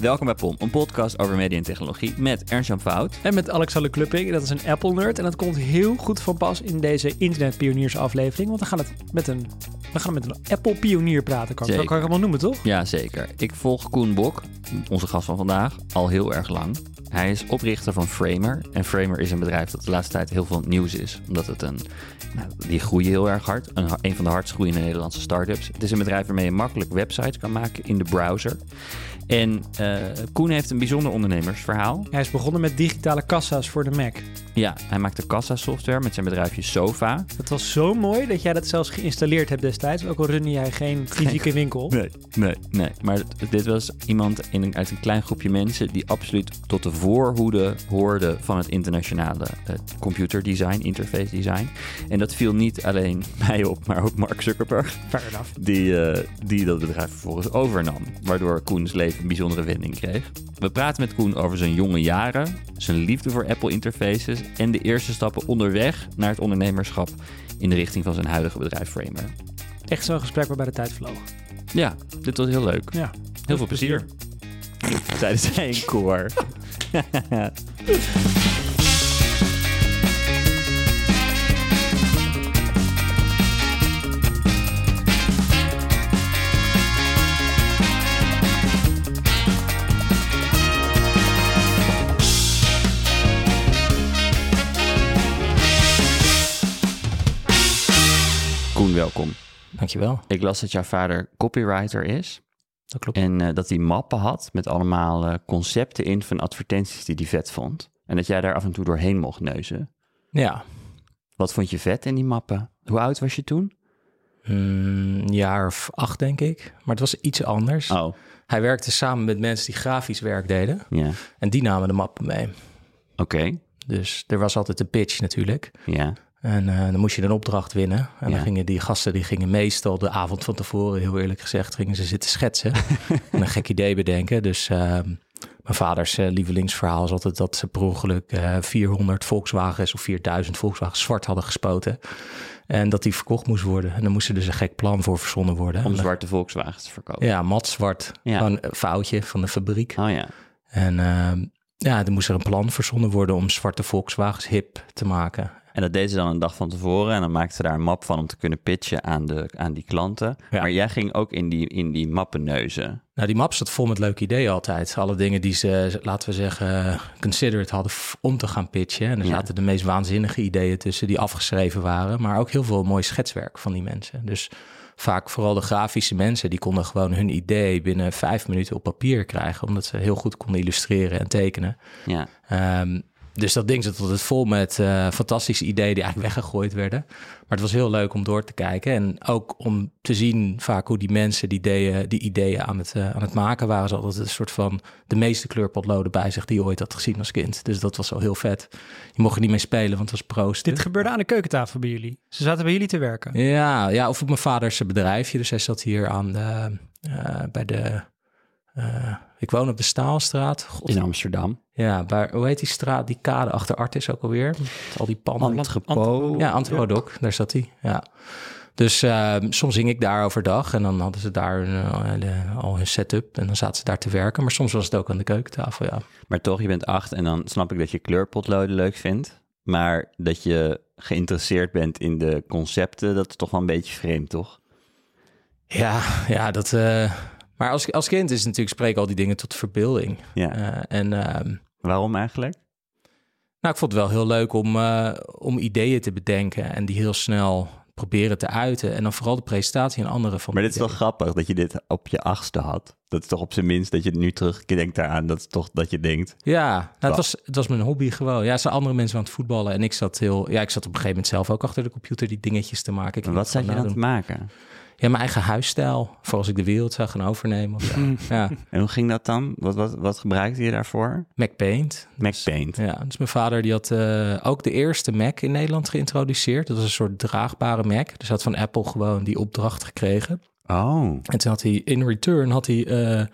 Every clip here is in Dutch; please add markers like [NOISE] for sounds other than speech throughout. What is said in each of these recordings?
Welkom bij POM, een podcast over media en technologie met Ernst-Jan Fout. En met Alexander Klupping, dat is een Apple-nerd. En dat komt heel goed van pas in deze internetpioniersaflevering. Want we gaan het met een, we gaan met een Apple-pionier praten, kan, Zeker. kan ik wel noemen, toch? Ja, zeker. Ik volg Koen Bok, onze gast van vandaag, al heel erg lang. Hij is oprichter van Framer. En Framer is een bedrijf dat de laatste tijd heel veel nieuws is. Omdat het een, nou, die groeien heel erg hard. Een, een van de hardst groeiende Nederlandse start-ups. Het is een bedrijf waarmee je makkelijk websites kan maken in de browser. En eh, Koen heeft een bijzonder ondernemersverhaal. Hij is begonnen met digitale kassa's voor de Mac. Ja, hij maakt de kassa-software met zijn bedrijfje Sofa. Het was zo mooi dat jij dat zelfs geïnstalleerd hebt destijds. Ook al runde jij geen fysieke winkel. Nee, nee, nee. Maar dit was iemand in een, uit een klein groepje mensen die absoluut tot de voorhoede hoorde van het internationale eh, computerdesign, interface design. En dat viel niet alleen [LAUGHS] mij op, maar ook Mark Zuckerberg, Fair enough. die, eh, die dat bedrijf vervolgens overnam. Waardoor Koens leven een bijzondere wending kreeg. We praten met Koen over zijn jonge jaren, zijn liefde voor Apple interfaces en de eerste stappen onderweg naar het ondernemerschap in de richting van zijn huidige bedrijf Framer. Echt zo'n gesprek waarbij de tijd vloog. Ja, dit was heel leuk. Ja. Heel veel plezier. Tijdens zijn [LAUGHS] koor. [LAUGHS] welkom. Dankjewel. Ik las dat jouw vader copywriter is. Dat klopt. En eh, dat hij mappen had met allemaal eh, concepten in van advertenties die hij vet vond. En dat jij daar af en toe doorheen mocht neuzen. Ja, Wat vond je vet in die mappen? Hoe oud was je toen? mm, een jaar of acht denk ik. Maar het was iets anders. Oh, Hij werkte samen met mensen die grafisch werk deden. ja. En die namen de mappen mee. Oké, Dus er was altijd de pitch natuurlijk. ja. En eh, dan moest je een opdracht winnen. En Ja. dan gingen die gasten, die gingen meestal de avond van tevoren, heel eerlijk gezegd, gingen ze zitten schetsen. en [LAUGHS] een gek idee bedenken. Dus ehm, mijn vaders eh, lievelingsverhaal is altijd dat ze per ongeluk eh, 400 Volkswagens of 4000 Volkswagens zwart hadden gespoten. En dat die verkocht moest worden. En dan moest er dus een gek plan voor verzonnen worden. Om zwarte Volkswagens te verkopen. Ja, mat zwart. Ja. Een foutje van de fabriek. Oh ja. En ehm, ja, er moest er een plan verzonnen worden om zwarte Volkswagens hip te maken. En dat deden ze dan een dag van tevoren. En dan maakten ze daar een map van om te kunnen pitchen aan, de, aan die klanten. Ja. Maar jij ging ook in die, in die mappen neuzen. Nou, die map zat vol met leuke ideeën altijd. Alle dingen die ze, laten we zeggen, considered hadden om te gaan pitchen. En er Ja. zaten de meest waanzinnige ideeën tussen die afgeschreven waren. Maar ook heel veel mooi schetswerk van die mensen. Dus vaak vooral de grafische mensen, die konden gewoon hun idee binnen vijf minuten op papier krijgen. Omdat ze heel goed konden illustreren en tekenen. Ja. Ehm, dus dat ding zat altijd vol met eh, fantastische ideeën die eigenlijk weggegooid werden. Maar het was heel leuk om door te kijken. En ook om te zien vaak hoe die mensen die ideeën, die ideeën aan, het, eh, aan het maken waren. Ze hadden een soort van de meeste kleurpotloden bij zich die je ooit had gezien als kind. Dus dat was wel heel vet. Je mocht er niet mee spelen, want het was proosten. Dit gebeurde aan de keukentafel bij jullie. Ze zaten bij jullie te werken. Ja, ja, of op mijn vaders bedrijfje. Dus hij zat hier aan de, eh, bij de... ik woon op de Staalstraat. God, In Amsterdam. ja, bij, hoe heet die straat? Die kade achter Artis ook alweer. Met al die panden. Entrepot. Ja, Antropodok, daar zat hij. Ja. Dus eh, soms hing ik daar overdag en dan hadden ze daar hun, eh, al hun setup en dan zaten ze daar te werken. Maar soms was het ook aan de keukentafel, ja. Maar toch, je bent acht en dan snap ik dat je kleurpotloden leuk vindt. Maar dat je geïnteresseerd bent in de concepten, dat is toch wel een beetje vreemd, toch? Ja, ja, dat... eh, maar als, als kind is natuurlijk, spreken al die dingen tot verbeelding. Ja. Eh, en ehm, Waarom eigenlijk? nou, ik vond het wel heel leuk om, eh, om ideeën te bedenken en die heel snel proberen te uiten. En dan vooral de presentatie en andere van Maar dit is ideeën. grappig dat je dit op je achtste had? Dat is toch op zijn minst dat je nu terugdenkt daaraan. Dat is toch dat je denkt. Ja, nou, het, was, het was mijn hobby gewoon. Ja, zijn andere mensen aan het voetballen. En ik zat heel... Ja, ik zat op een gegeven moment zelf ook achter de computer die dingetjes te maken. Ik wat zat je te nadoen. maken? Ja, mijn eigen huisstijl. Voor als ik de wereld zou gaan overnemen. Of zo. [LAUGHS] ja, En hoe ging dat dan? Wat, wat, wat gebruikte je daarvoor? Mac Paint. Mac Paint. Ja, dus mijn vader die had eh, ook de eerste Mac in Nederland geïntroduceerd. Dat was een soort draagbare Mac. Dus had van Apple gewoon die opdracht gekregen. Oh, En toen had hij in return had hij, eh,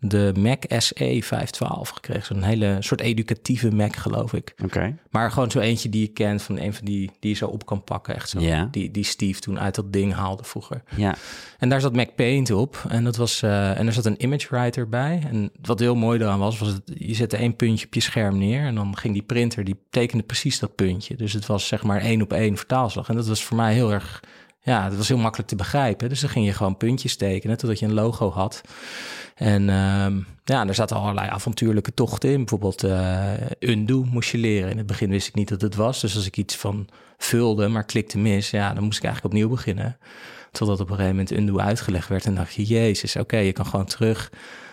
de Mac SE 512 gekregen. Zo'n hele soort educatieve Mac, geloof ik. Oké. Maar gewoon zo eentje die je kent van een van die die je zo op kan pakken. Echt zo. Die, die Steve toen uit dat ding haalde vroeger. Ja. En daar zat Mac Paint op. En, dat was, eh, en er zat een image writer bij. En wat heel mooi eraan was, was het, je zette één puntje op je scherm neer. En dan ging die printer, die tekende precies dat puntje. Dus het was zeg maar één op één vertaalslag. En dat was voor mij heel erg, ja, dat was heel makkelijk te begrijpen. Dus dan ging je gewoon puntjes tekenen totdat je een logo had. En ehm, ja, er zaten allerlei avontuurlijke tochten in. Bijvoorbeeld eh, undo moest je leren. In het begin wist ik niet dat het was. Dus als ik iets van vulde, maar klikte mis, ja, dan moest ik eigenlijk opnieuw beginnen. Totdat op een gegeven moment undo uitgelegd werd. En dacht je, jezus, oké, je kan gewoon terug.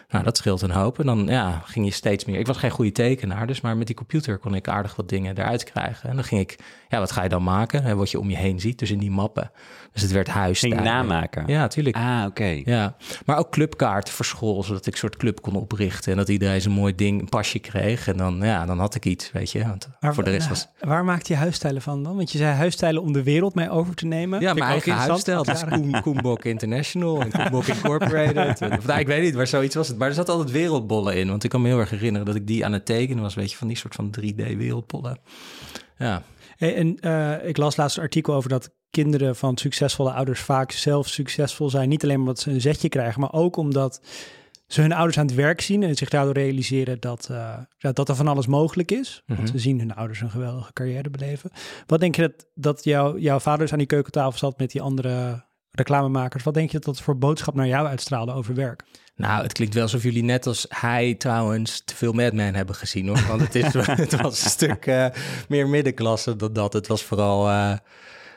Nou, dat scheelt een hoop. En dan ja, ging je steeds meer. Ik was geen goede tekenaar, dus maar met die computer kon ik aardig wat dingen eruit krijgen. En dan ging ik, ja, wat ga je dan maken? Hè, wat je om je heen ziet, dus in die mappen. Dus het werd huis. Ging namaken? Ja, tuurlijk. Ah, oké. Ja, maar ook clubkaarten voor school, zodat ik een soort club kon oprichten. En dat iedereen zo'n mooi ding, een pasje kreeg. En dan, ja, dan had ik iets, weet je. Want Maar voor de rest nou, was... Waar maakt je huisstijlen van dan? Want je zei huisstijlen om de wereld mee over te nemen. Ja, mijn eigen huisstijl. Dus Koen, Koenbok International en Koenbok [LAUGHS] Incorporated. of, nou, ik weet niet, maar zoiets was het. Maar er zat altijd wereldbollen in. Want ik kan me heel erg herinneren dat ik die aan het tekenen was. Weet je, van die soort van 3D-wereldbollen. Ja, en eh, ik las laatst een artikel over dat kinderen van succesvolle ouders vaak zelf succesvol zijn. Niet alleen omdat ze een zetje krijgen, maar ook omdat ze hun ouders aan het werk zien en zich daardoor realiseren dat, ja, dat er van alles mogelijk is. Want Mhm. ze zien hun ouders een geweldige carrière beleven. Wat denk je dat, dat jouw jouw vader dus aan die keukentafel zat met die andere reclamemakers? Wat denk je dat dat voor boodschap naar jou uitstraalde over werk? Nou, het klinkt wel alsof jullie net als hij trouwens te veel Mad Men hebben gezien hoor. Want het, is, [LAUGHS] het was een stuk eh, meer middenklasse dan dat. Het was vooral. eh,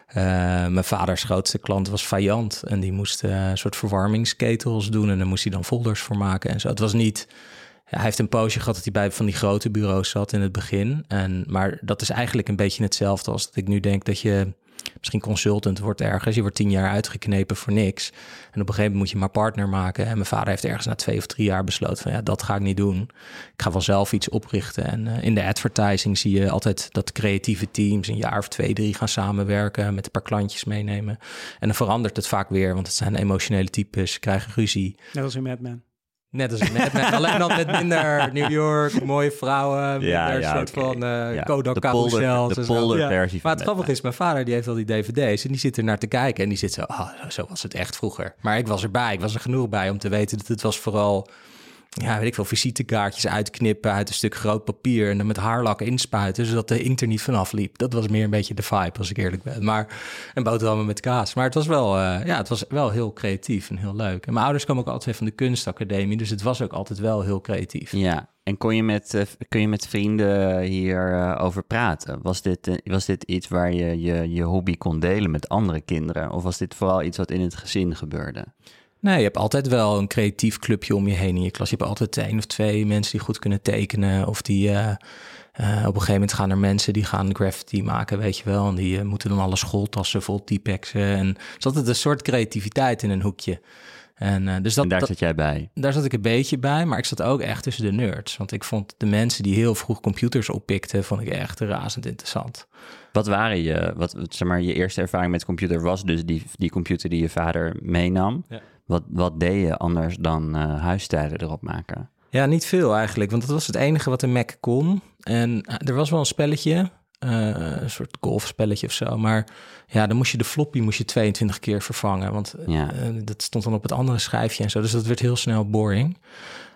eh, mijn vaders grootste klant was Vajant. En die moest een soort verwarmingsketels doen. En daar moest hij dan folders voor maken en zo. Het was niet. ja, hij heeft een poosje gehad dat hij bij van die grote bureaus zat in het begin. En, maar dat is eigenlijk een beetje hetzelfde als dat ik nu denk dat je misschien consultant wordt ergens. Je wordt tien jaar uitgeknepen voor niks. En op een gegeven moment moet je maar partner maken. En mijn vader heeft ergens na twee of drie jaar besloten van ja, dat ga ik niet doen. Ik ga wel zelf iets oprichten. En eh, in de advertising zie je altijd dat creatieve teams een jaar of twee, drie gaan samenwerken. Met een paar klantjes meenemen. En dan verandert het vaak weer, want het zijn emotionele types, krijgen ruzie. Net als in Mad Men. Net als net, net, alleen dan met minder New York, mooie vrouwen, minder Ja, ja, soort van eh Ja, Kodak de polder, polderversie Maar het grappige is, mijn vader die heeft al die dvd's en die zit er naar te kijken en die zit zo, ah, zo was het echt vroeger. Maar ik was erbij, ik was er genoeg bij om te weten dat het was vooral, ja, weet ik veel, visitekaartjes uitknippen uit een stuk groot papier en dan met haarlak inspuiten, zodat de inkt er niet vanaf liep. Dat was meer een beetje de vibe, als ik eerlijk ben. Maar, en boterhammen met kaas. Maar het was wel, eh, ja, het was wel heel creatief en heel leuk. En mijn ouders komen ook altijd van de kunstacademie, dus het was ook altijd wel heel creatief. Ja, en kon je met, eh, kun je met vrienden eh, over praten? Was dit, was dit iets waar je, je je hobby kon delen met andere kinderen? Of was dit vooral iets wat in het gezin gebeurde? Nee, je hebt altijd wel een creatief clubje om je heen in je klas. Je hebt altijd één of twee mensen die goed kunnen tekenen. Of die eh, eh, op een gegeven moment gaan er mensen die gaan graffiti maken, weet je wel. En die eh, moeten dan alle schooltassen vol typexen. En er is altijd een soort creativiteit in een hoekje. En, eh, dus dat, en daar dat- zat jij bij. daar zat ik een beetje bij, maar ik zat ook echt tussen de nerds. Want ik vond de mensen die heel vroeg computers oppikten, vond ik echt razend interessant. Wat waren je, wat, zeg maar, je eerste ervaring met computer was dus die, die computer die je vader meenam. Ja. Wat, wat deed je anders dan huisstijlen erop maken? Ja, niet veel eigenlijk, want dat was het enige wat de Mac kon. En eh, er was wel een spelletje, eh, een soort golfspelletje of zo. Maar ja, dan moest je de floppy moest je 22 keer vervangen. Want Ja. dat stond dan op het andere schijfje en zo. Dus dat werd heel snel boring.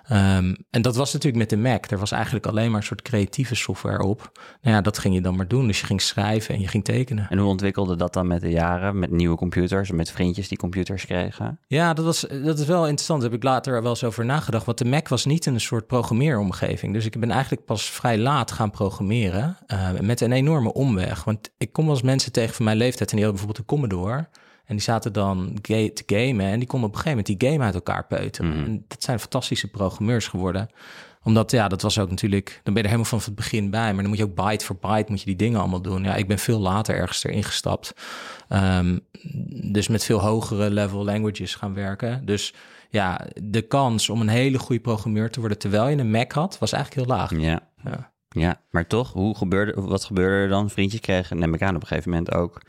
Ehm, en dat was natuurlijk met de Mac. Er was eigenlijk alleen maar een soort creatieve software op. Nou ja, dat ging je dan maar doen. Dus je ging schrijven en je ging tekenen. En hoe ontwikkelde dat dan met de jaren? Met nieuwe computers, met vriendjes die computers kregen? Ja, dat, was, dat is wel interessant. Daar heb ik later wel eens over nagedacht. Want de Mac was niet een soort programmeeromgeving. Dus ik ben eigenlijk pas vrij laat gaan programmeren. eh, met een enorme omweg. Want ik kom wel eens mensen tegen van mijn leeftijd. En die hadden bijvoorbeeld een Commodore. En die zaten dan ga- te gamen. En die konden op een gegeven moment die game uit elkaar peuteren. Mhm. En dat zijn fantastische programmeurs geworden omdat, ja, dat was ook natuurlijk... Dan ben je er helemaal van het begin bij. Maar dan moet je ook byte voor byte moet je die dingen allemaal doen. Ja, ik ben veel later ergens erin gestapt. Ehm, dus met veel hogere level languages gaan werken. Dus ja, de kans om een hele goede programmeur te worden... terwijl je een Mac had, was eigenlijk heel laag. Ja. Ja. Ja, maar toch, hoe gebeurde, wat gebeurde er dan? Vriendjes kregen, neem ik aan, op een gegeven moment ook.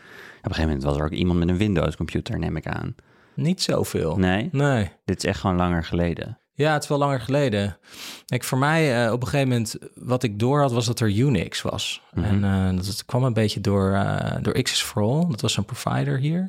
Op een gegeven moment was er ook iemand met een Windows-computer, neem ik aan. Niet zoveel. Nee, Nee. dit is echt gewoon langer geleden. Ja, het is wel langer geleden. Kijk, voor mij uh, op een gegeven moment, wat ik door had, was dat er Unix was. Mhm. En uh, dat kwam een beetje door, uh, door X's for All. Dat was een provider hier.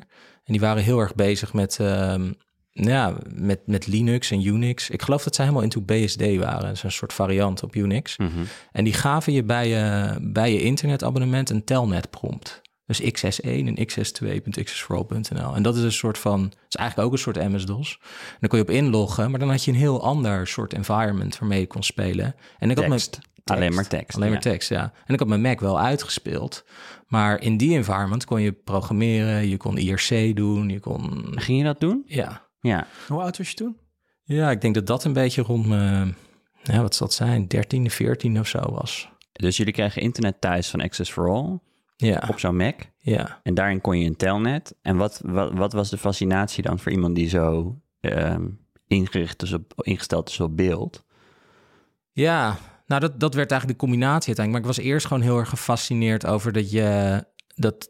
En die waren heel erg bezig met, ehm, ja, met, met Linux en Unix. Ik geloof dat zij helemaal into BSD waren. Dat is een soort variant op Unix. Mhm. En die gaven je bij je, bij je internetabonnement een telnet prompt. Dus XS1 en XS2.xsforall.nl. En dat is een soort van, het is eigenlijk ook een soort MS-DOS. En dan kon je op inloggen, maar dan had je een heel ander soort environment waarmee je kon spelen. En ik had mijn Tekst. Alleen maar tekst. Alleen maar tekst, ja. En ik had mijn Mac wel uitgespeeld. Maar in die environment kon je programmeren, je kon IRC doen, je kon... Ging je dat doen? Ja. Ja. Hoe oud was je toen? Ja, ik denk dat dat een beetje rond me, ja, wat zal het zijn, 13, 14 of zo was. Dus jullie kregen internet thuis van Access for All Ja, op zo'n Mac. ja. En daarin kon je een telnet. En wat, wat, wat was de fascinatie dan voor iemand die zo ehm, ingericht is op, ingesteld is op beeld? Ja, nou dat, dat werd eigenlijk de combinatie uiteindelijk. Maar ik was eerst gewoon heel erg gefascineerd over dat je dat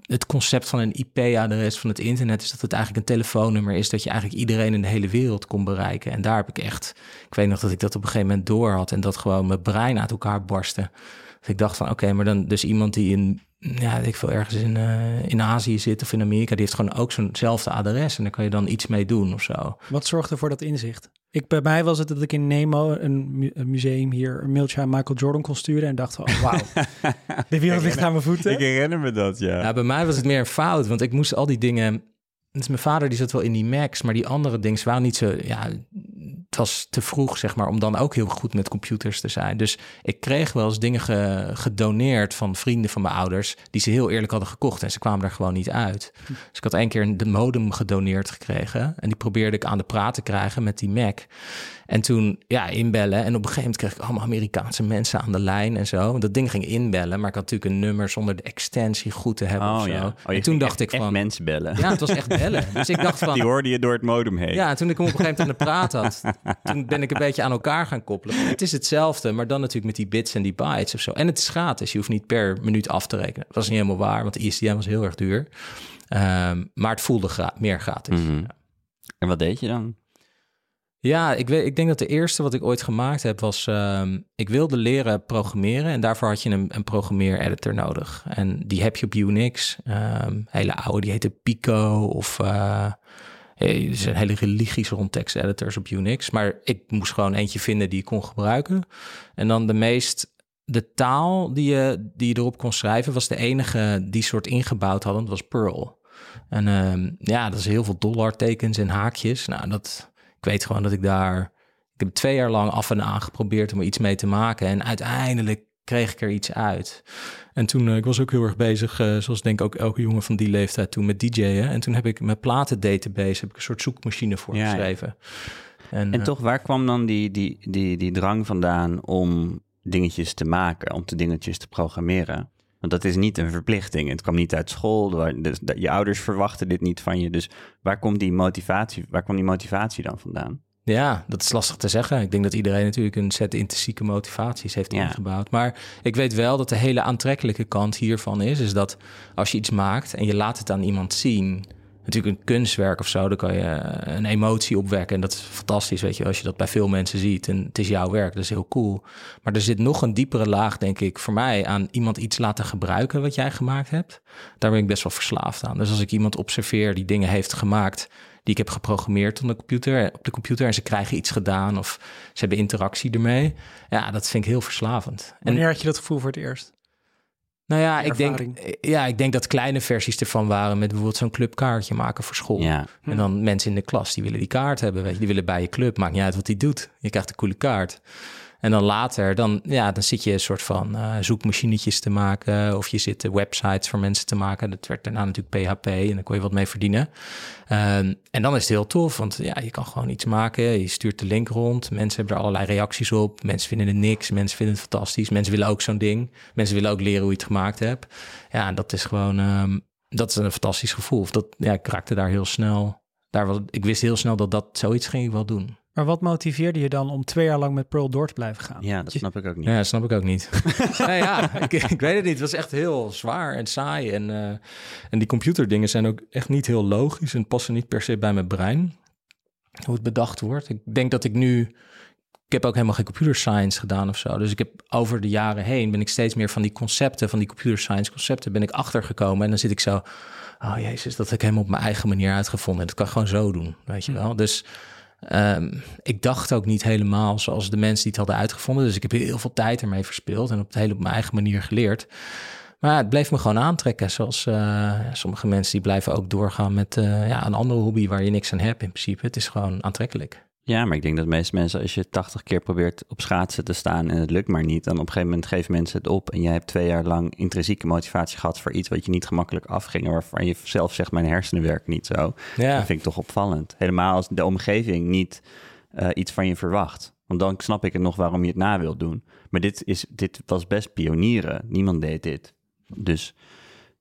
het concept van een IP-adres van het internet is dat het eigenlijk een telefoonnummer is dat je eigenlijk iedereen in de hele wereld kon bereiken. En daar heb ik echt, ik weet nog dat ik dat op een gegeven moment door had en dat gewoon mijn brein uit elkaar barstte. Dus ik dacht van oké, maar dan dus iemand die in, ja, weet ik veel ergens in, uh, in Azië zit of in Amerika, die heeft gewoon ook zo'nzelfde adres en daar kan je dan iets mee doen of zo. Wat zorgde voor dat inzicht? Ik, bij mij was het dat ik in Nemo, een, mu een museum hier, een mailtje aan Michael Jordan kon sturen en dacht van, oh, wauw, [LAUGHS] de wereld ligt aan mijn voeten. Ik herinner me dat, ja. Ja, bij mij was het meer een fout, want ik moest al die dingen... Dus mijn vader die zat wel in die Macs, maar die andere dingen waren niet zo... Ja, het was te vroeg, zeg maar, om dan ook heel goed met computers te zijn. Dus ik kreeg wel eens dingen ge, gedoneerd van vrienden van mijn ouders... die ze heel eerlijk hadden gekocht en ze kwamen er gewoon niet uit. Dus ik had één keer de modem gedoneerd gekregen... en die probeerde ik aan de praat te krijgen met die Mac... En toen, ja, inbellen. En op een gegeven moment kreeg ik allemaal Amerikaanse mensen aan de lijn en zo. Dat ding ging inbellen, maar ik had natuurlijk een nummer zonder de extensie goed te hebben oh, of zo. Ja. Oh, en toen dacht echt, ik van... Echt mensen bellen. Ja, het was echt bellen. [LAUGHS] Dus ik dacht van... Die hoorde je door het modem heen. Ja, toen ik hem op een gegeven moment aan de praat had, [LAUGHS] toen ben ik een beetje aan elkaar gaan koppelen. Het is hetzelfde, maar dan natuurlijk met die bits en die bytes of zo. En het is gratis, je hoeft niet per minuut af te rekenen. Dat was niet helemaal waar, want de ISDN was heel erg duur. Um, maar het voelde gra meer gratis. Mm -hmm. ja. En wat deed je dan? Ja, ik, weet, ik denk dat de eerste wat ik ooit gemaakt heb was... Um, ik wilde leren programmeren en daarvoor had je een, een programmeer-editor nodig. En die heb je op Unix. Um, hele oude, die heette Pico of... Uh, er zijn hele religies rond tekst-editors op Unix. Maar ik moest gewoon eentje vinden die ik kon gebruiken. En dan de meest... De taal die je, die je erop kon schrijven was de enige die soort ingebouwd hadden. Dat was Perl. En um, ja, dat is heel veel dollartekens en haakjes. Nou, dat... Ik weet gewoon dat ik daar. Ik heb twee jaar lang af en aan geprobeerd om er iets mee te maken. En uiteindelijk kreeg ik er iets uit. En toen, uh, ik was ook heel erg bezig, uh, zoals denk ik ook elke jongen van die leeftijd toen, met DJ'en. En toen heb ik mijn platendatabase, heb ik een soort zoekmachine voor Ja, ja. geschreven. En eh, toch, waar kwam dan die, die, die, die drang vandaan om dingetjes te maken, om te dingetjes te programmeren? Want dat is niet een verplichting. Het kwam niet uit school. Dus, je ouders verwachten dit niet van je. Dus waar komt die motivatie, waar kwam die motivatie dan vandaan? Ja, dat is lastig te zeggen. Ik denk dat iedereen natuurlijk een set intrinsieke motivaties heeft Ja. Maar ik weet wel dat de hele aantrekkelijke kant hiervan is... is dat als je iets maakt en je laat het aan iemand zien... natuurlijk een kunstwerk of zo, dan kan je een emotie opwekken. En dat is fantastisch, weet je, als je dat bij veel mensen ziet. En het is jouw werk, dat is heel cool. Maar er zit nog een diepere laag, denk ik, voor mij... aan iemand iets laten gebruiken wat jij gemaakt hebt. Daar ben ik best wel verslaafd aan. Dus als ik iemand observeer die dingen heeft gemaakt die ik heb geprogrammeerd op de computer, op de computer en ze krijgen iets gedaan of ze hebben interactie ermee. Ja, dat vind ik heel verslavend. En Wanneer had je dat gevoel voor het eerst? Nou ja, ik denk, ervaring? ja, ik denk dat kleine versies ervan waren met bijvoorbeeld zo'n clubkaartje maken voor school. Ja, En dan mensen in de klas die willen die kaart hebben, weet je, die willen bij je club. Maakt niet uit wat die doet. Je krijgt een coole kaart. En dan later, dan, ja, dan zit je een soort van eh, zoekmachinetjes te maken. Of je zit websites voor mensen te maken. Dat werd daarna natuurlijk PHP en dan kon je wat mee verdienen. Ehm, en dan is het heel tof, want ja, je kan gewoon iets maken. Je stuurt de link rond. Mensen hebben er allerlei reacties op. Mensen vinden het niks. Mensen vinden het fantastisch. Mensen willen ook zo'n ding. Mensen willen ook leren hoe je het gemaakt hebt. Ja, en dat is gewoon, ehm, dat is een fantastisch gevoel. Of dat, ja, ik raakte daar heel snel. Daar was, ik wist heel snel dat dat zoiets ging ik wel doen. Maar wat motiveerde je dan om twee jaar lang met Pearl door te blijven gaan? ja dat snap ik ook niet. Ja, snap ik ook niet. [LAUGHS] ja, ik, ik weet het niet. Het was echt heel zwaar en saai. En, eh, en die computerdingen zijn ook echt niet heel logisch en passen niet per se bij mijn brein. hoe het bedacht wordt. Ik denk dat ik nu... Ik heb ook helemaal geen computer science gedaan of zo. Dus ik heb over de jaren heen ben ik steeds meer van die concepten, van die computer science concepten, ben ik achtergekomen. En dan zit ik zo, oh jezus, dat heb ik helemaal op mijn eigen manier uitgevonden. En dat kan ik gewoon zo doen, weet je wel. Dus ehm, ik dacht ook niet helemaal zoals de mensen die het hadden uitgevonden. Dus ik heb heel veel tijd ermee verspeeld en op, het hele, op mijn eigen manier geleerd. Maar het bleef me gewoon aantrekken. Zoals eh, sommige mensen die blijven ook doorgaan met eh, ja, een andere hobby waar je niks aan hebt in principe. Het is gewoon aantrekkelijk. Ja, maar ik denk dat de meeste mensen, als je 80 keer probeert op schaatsen te staan en het lukt maar niet, dan op een gegeven moment geven mensen het op. En jij hebt twee jaar lang intrinsieke motivatie gehad voor iets wat je niet gemakkelijk afging, waarvan je zelf zegt, mijn hersenen werken niet zo. Ja. Dat vind ik toch opvallend. Helemaal als de omgeving niet uh, iets van je verwacht. Want dan snap ik het nog waarom je het na wilt doen. Maar dit, is, dit was best pionieren. Niemand deed dit. Dus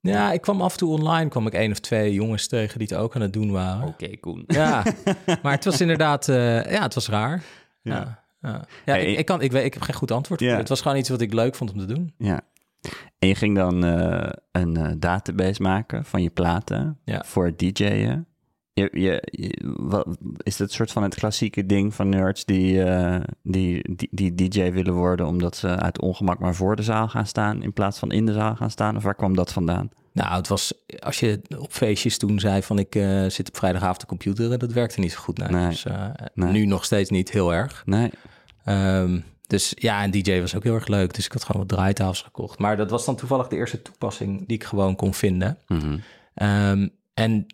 ja, ik kwam af en toe online, kwam ik één of twee jongens tegen die het ook aan het doen waren. Oké, okay, Koen. Ja, [LAUGHS] maar het was inderdaad, uh, ja, het was raar. Ja, ja. ja. ja ik, ik, kan, ik, weet, ik heb geen goed antwoord voor. Het was gewoon iets wat ik leuk vond om te doen. Ja. En je ging dan uh, een uh, database maken van je platen ja. voor het DJ'en. Je, je, je, wat, is dat soort van het klassieke ding van nerds die, uh, die, die, die, DJ willen worden omdat ze uit ongemak maar voor de zaal gaan staan in plaats van in de zaal gaan staan? Of waar kwam dat vandaan? Nou, het was als je op feestjes toen zei van ik uh, zit op vrijdagavond te computeren, dat werkte niet zo goed. Nee. Nee. Dus uh, Nee. nu nog steeds niet heel erg. Nee. Um, dus ja, en DJ was ook heel erg leuk. Dus ik had gewoon wat draaitafels gekocht. Maar dat was dan toevallig de eerste toepassing die ik gewoon kon vinden. Mm -hmm. um, en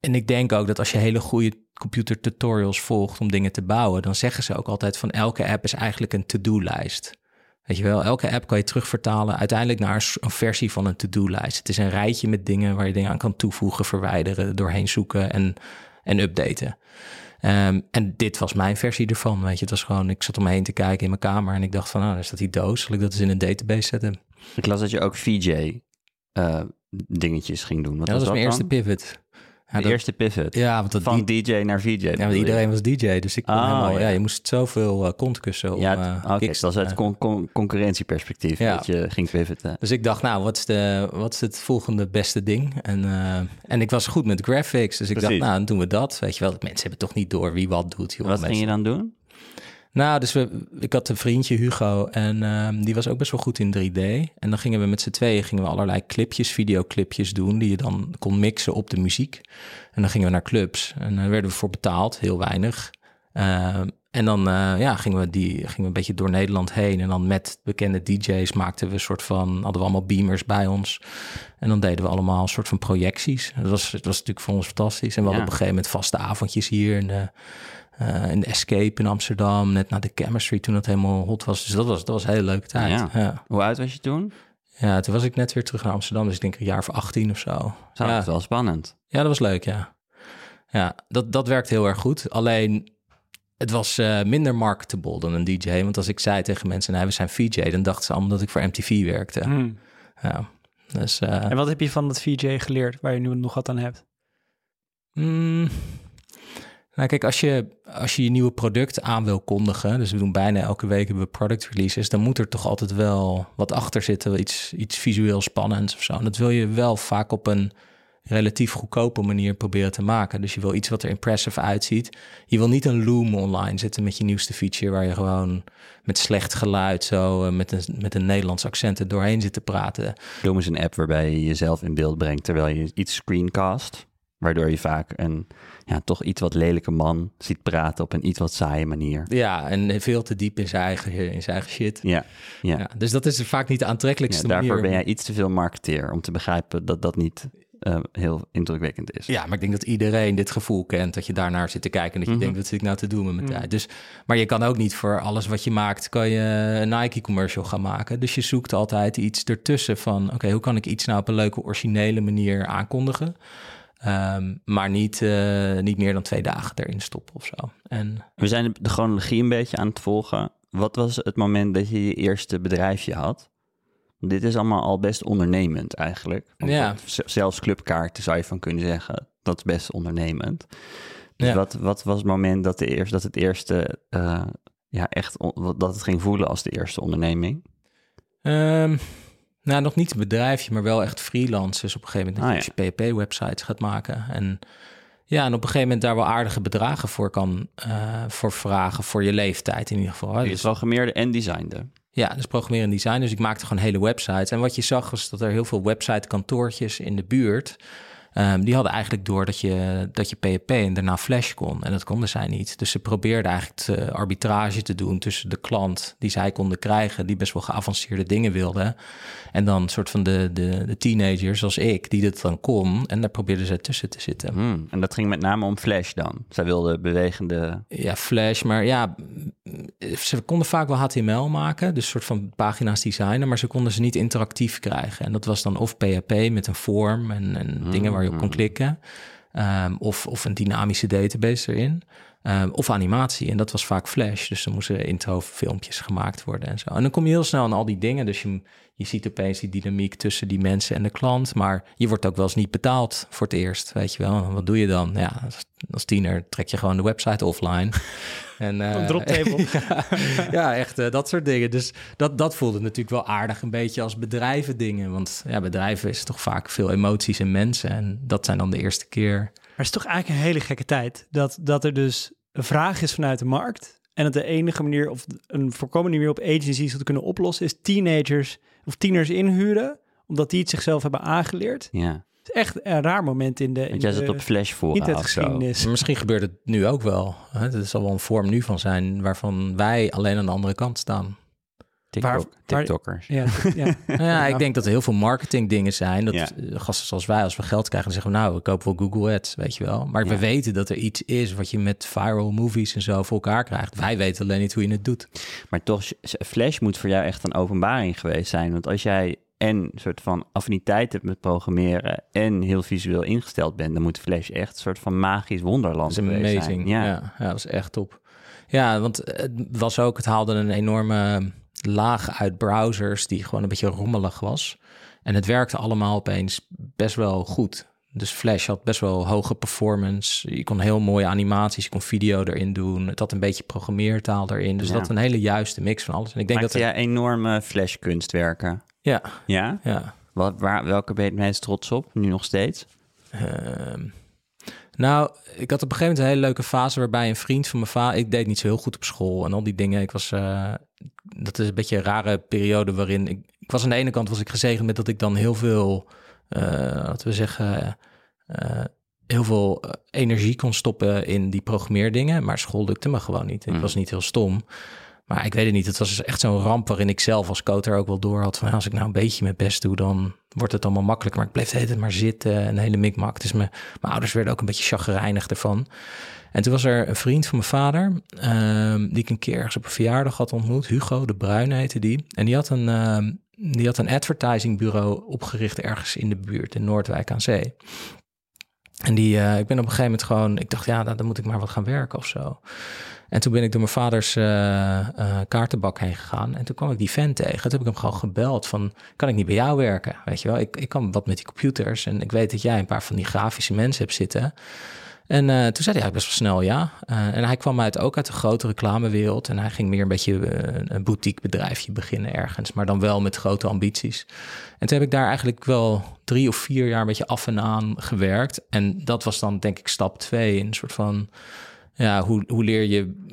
en ik denk ook dat als je hele goede computer tutorials volgt om dingen te bouwen, dan zeggen ze ook altijd van elke app is eigenlijk een to-do-lijst. Weet je wel, elke app kan je terugvertalen uiteindelijk naar een versie van een to-do-lijst. Het is een rijtje met dingen waar je dingen aan kan toevoegen, verwijderen, doorheen zoeken en, en updaten. Um, en dit was mijn versie ervan, weet je. Het was gewoon, ik zat om me heen te kijken in mijn kamer en ik dacht van, nou, daar staat die doos. Zal ik dat eens in een database zetten? Ik las dat je ook VJ uh, dingetjes ging doen. Wat ja, dat was dat mijn dan? eerste pivot. De dat, eerste pivot. Ja, want van die, DJ naar VJ. Ja, want iedereen was DJ, dus ik oh, helemaal, ja. je moest zoveel uh, kontkussen om Ja, uh, oké, okay, dat was uit con con concurrentieperspectief Ja. dat je ging pivoten. Dus ik dacht, nou, wat is, de, wat is het volgende beste ding? En, uh, en ik was goed met graphics, dus ik Precies. dacht, nou, dan doen we dat. Weet je wel, mensen hebben toch niet door wie wat doet. Joh, Wat mensen. ging je dan doen? Nou, dus we, ik had een vriendje, Hugo, en um, die was ook best wel goed in 3D. En dan gingen we met z'n tweeën gingen we allerlei clipjes, videoclipjes doen, die je dan kon mixen op de muziek. En dan gingen we naar clubs en daar werden we voor betaald, heel weinig. Uh, en dan uh, ja, gingen, we die, gingen we een beetje door Nederland heen. En dan met bekende DJ's maakten we een soort van, hadden we allemaal beamers bij ons. En dan deden we allemaal een soort van projecties. Dat was, dat was natuurlijk voor ons fantastisch. En we hadden op een gegeven moment vaste avondjes hier uh, in de Escape in Amsterdam. Net na de Chemistry toen het helemaal hot was. Dus dat was, dat was een hele leuke tijd. Ja. Ja. Hoe oud was je toen? Ja, toen was ik net weer terug naar Amsterdam. Dus ik denk een jaar of 18 of zo. Zo, ja. dat is wel spannend. Ja, dat was leuk, ja. Ja, dat, dat werkt heel erg goed. Alleen, het was uh, minder marketable dan een DJ. Want als ik zei tegen mensen, nee, we zijn VJ... dan dachten ze allemaal dat ik voor MTV werkte. Hmm. Ja, dus... Uh, En wat heb je van dat VJ geleerd waar je nu nog wat aan hebt? mm, nou, kijk, als je, als je je nieuwe product aan wil kondigen... dus we doen bijna elke week hebben we product releases... dan moet er toch altijd wel wat achter zitten. Iets, iets visueel spannends of zo. En dat wil je wel vaak op een relatief goedkope manier proberen te maken. Dus je wil iets wat er impressive uitziet. Je wil niet een loom online zetten met je nieuwste feature... waar je gewoon met slecht geluid zo uh, met, een, met een Nederlands accent er doorheen zit te praten. Noem eens een app waarbij je jezelf in beeld brengt... terwijl je iets screencast... waardoor je vaak een ja, toch iets wat lelijke man ziet praten... op een iets wat saaie manier. Ja, en veel te diep in zijn eigen, in zijn eigen shit. Ja, ja. ja dus dat is vaak niet de aantrekkelijkste ja, daarvoor manier. ben jij iets te veel marketeer... om te begrijpen dat dat niet uh, heel indrukwekkend is. Ja, maar ik denk dat iedereen dit gevoel kent, dat je daarnaar zit te kijken en dat je Mhm. denkt, wat zit ik nou te doen met mijn tijd? Dus, maar je kan ook niet voor alles wat je maakt, kan je een Nike-commercial gaan maken. Dus je zoekt altijd iets ertussen van, oké, hoe kan ik iets nou op een leuke, originele manier aankondigen? Um, maar niet, uh, niet meer dan twee dagen erin stoppen of zo. En, We zijn de chronologie een beetje aan het volgen. Wat was het moment dat je je eerste bedrijfje had? Dit is allemaal al best ondernemend eigenlijk. Want Ja. Zelfs clubkaarten zou je van kunnen zeggen, dat is best ondernemend. Dus Ja. wat, wat was het moment dat, de eerste, dat het eerste, uh, ja echt, on- dat het ging voelen als de eerste onderneming? um, nou, nog niet een bedrijfje, maar wel echt freelancers op een gegeven moment. Ah, Dat je PHP-websites gaat maken. En Ja, en op een gegeven moment daar wel aardige bedragen voor kan uh, voor vragen, voor je leeftijd in ieder geval. Je dus, programmeerde en designde. Ja, dus programmeren en design. Dus ik maakte gewoon hele websites. En wat je zag was dat er heel veel website kantoortjes in de buurt Ehm, die hadden eigenlijk door dat je, dat je PHP en daarna Flash kon. En dat konden zij niet. Dus ze probeerden eigenlijk te, arbitrage te doen tussen de klant die zij konden krijgen, die best wel geavanceerde dingen wilden. En dan soort van de, de, de teenagers zoals ik, die dat dan kon. En daar probeerden ze tussen te zitten. Hmm, en dat ging met name om Flash dan? Zij wilden bewegende... Ja, Flash, maar ja, ze konden vaak wel HTML maken, dus soort van pagina's designen, maar ze konden ze niet interactief krijgen. En dat was dan of PHP met een vorm en, en hmm. dingen waar je op kon mm. klikken. Um, of, of een dynamische database erin. Um, of animatie. En dat was vaak Flash. Dus dan moesten intro filmpjes gemaakt worden en zo. En dan kom je heel snel aan al die dingen. Dus je, je ziet opeens die dynamiek tussen die mensen en de klant. Maar je wordt ook wel eens niet betaald voor het eerst. Weet je wel. wat doe je dan? Ja, als, tiener trek je gewoon de website offline. [LAUGHS] En, uh, droptable. [LAUGHS] ja, echt uh, dat soort dingen. Dus dat, dat voelde natuurlijk wel aardig een beetje als bedrijven dingen. Want ja, bedrijven is toch vaak veel emoties en mensen. En dat zijn dan de eerste keer. Maar het is toch eigenlijk een hele gekke tijd. Dat, dat er dus een vraag is vanuit de markt. En dat de enige manier of een voorkomende manier op agencies te kunnen oplossen is teenagers of tieners inhuren, omdat die het zichzelf hebben aangeleerd. Ja. Het is echt een raar moment in de. Want jij zit op flash voor. Niet het geschiedenis. Misschien gebeurt het nu ook wel. Het zal wel een vorm nu van zijn waarvan wij alleen aan de andere kant staan. TikTok, TikTokkers. Ja, ja. [LAUGHS] ja, ik denk dat er heel veel marketing dingen zijn. Dat gasten zoals wij, als we geld krijgen, dan zeggen we nou, we kopen wel Google Ads, weet je wel. Maar we weten dat er iets is wat je met viral movies en zo voor elkaar krijgt. Wij weten alleen niet hoe je het doet. Maar toch, Flash moet voor jou echt een openbaring geweest zijn. Want als jij en een soort van affiniteit hebt met programmeren en heel visueel ingesteld bent, dan moet Flash echt een soort van magisch wonderland dat is amazing. zijn. Ja. ja, ja, dat is echt top. Ja, want het was ook, het haalde een enorme laag uit browsers die gewoon een beetje rommelig was. En het werkte allemaal opeens best wel goed. Dus Flash had best wel hoge performance. Je kon heel mooie animaties, je kon video erin doen. Het had een beetje programmeertaal erin. Dus dat een hele juiste mix van alles. En ik denk dat er... ja enorme Flash kunstwerken. Ja. Ja? Ja. Wat, waar, welke ben je het meest trots op, nu nog steeds? Ehm, nou, ik had op een gegeven moment een hele leuke fase waarbij een vriend van mijn vader... Ik deed niet zo heel goed op school en al die dingen. Ik was... Uh, dat is een beetje een rare periode waarin... Ik, ik, was aan de ene kant was ik gezegend met dat ik dan heel veel... Uh, laten we zeggen... Uh, heel veel energie kon stoppen in die programmeerdingen. Maar school lukte me gewoon niet. Ik hmm. was niet heel stom. Maar ik weet het niet. Het was echt zo'n ramp waarin ik zelf als coach ook wel door had. Van als ik nou een beetje mijn best doe, dan wordt het allemaal makkelijker. Maar ik bleef tijd maar zitten. Een hele mikmak. Dus mijn, ouders werden ook een beetje chagrijnig ervan. En toen was er een vriend van mijn vader, um, die ik een keer ergens op een verjaardag had ontmoet. Hugo de Bruin heette die. En die had een, uh, die had een advertisingbureau opgericht ergens in de buurt, in Noordwijk aan Zee. En die, uh, ik ben op een gegeven moment gewoon, ik dacht, ja, dan moet ik maar wat gaan werken of zo. En toen ben ik door mijn vaders uh, kaartenbak heen gegaan. En toen kwam ik die vent tegen. Toen heb ik hem gewoon gebeld van, kan ik niet bij jou werken? Weet je wel, ik, ik kan wat met die computers. En ik weet dat jij een paar van die grafische mensen hebt zitten. En uh, toen zei hij eigenlijk best wel snel ja. En hij kwam uit, ook uit de grote reclamewereld. En hij ging meer een beetje een boutique bedrijfje beginnen ergens. Maar dan wel met grote ambities. En toen heb ik daar eigenlijk wel drie of vier jaar een beetje af en aan gewerkt. En dat was dan denk ik stap twee. Een soort van ja, hoe, hoe leer je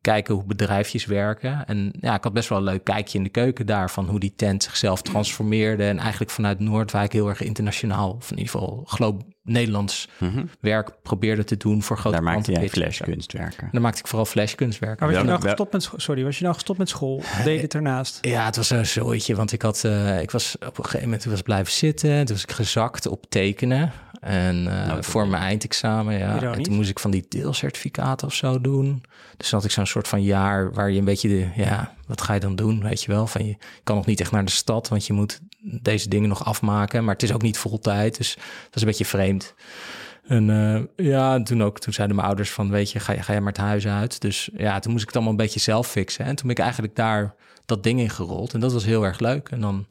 kijken hoe bedrijfjes werken? En ja, ik had best wel een leuk kijkje in de keuken daar van hoe die tent zichzelf transformeerde. En eigenlijk vanuit Noordwijk heel erg internationaal, of in ieder geval globe Nederlands mhm. werk probeerde te doen voor grote Daar maakte jij flashkunstwerken. Daar maakte ik vooral flashkunstwerken. Maar was je nou gestopt met sorry, was je nou gestopt met school? [LAUGHS] Deed het ernaast? Ja, het was een zooitje, want ik had, uh, ik was op een gegeven moment was blijven zitten, toen was ik gezakt op tekenen. En uh, voor mijn eindexamen, ja. En toen moest ik van die deelcertificaten of zo doen. Dus had ik zo'n soort van jaar waar je een beetje, de, ja, wat ga je dan doen, weet je wel? Van je kan nog niet echt naar de stad, want je moet deze dingen nog afmaken. Maar het is ook niet vol tijd, dus dat is een beetje vreemd. En uh, ja, toen ook, toen zeiden mijn ouders van, weet je, ga, ga je maar het huis uit. Dus ja, toen moest ik het allemaal een beetje zelf fixen. En toen ben ik eigenlijk daar dat ding in gerold. En dat was heel erg leuk. En dan,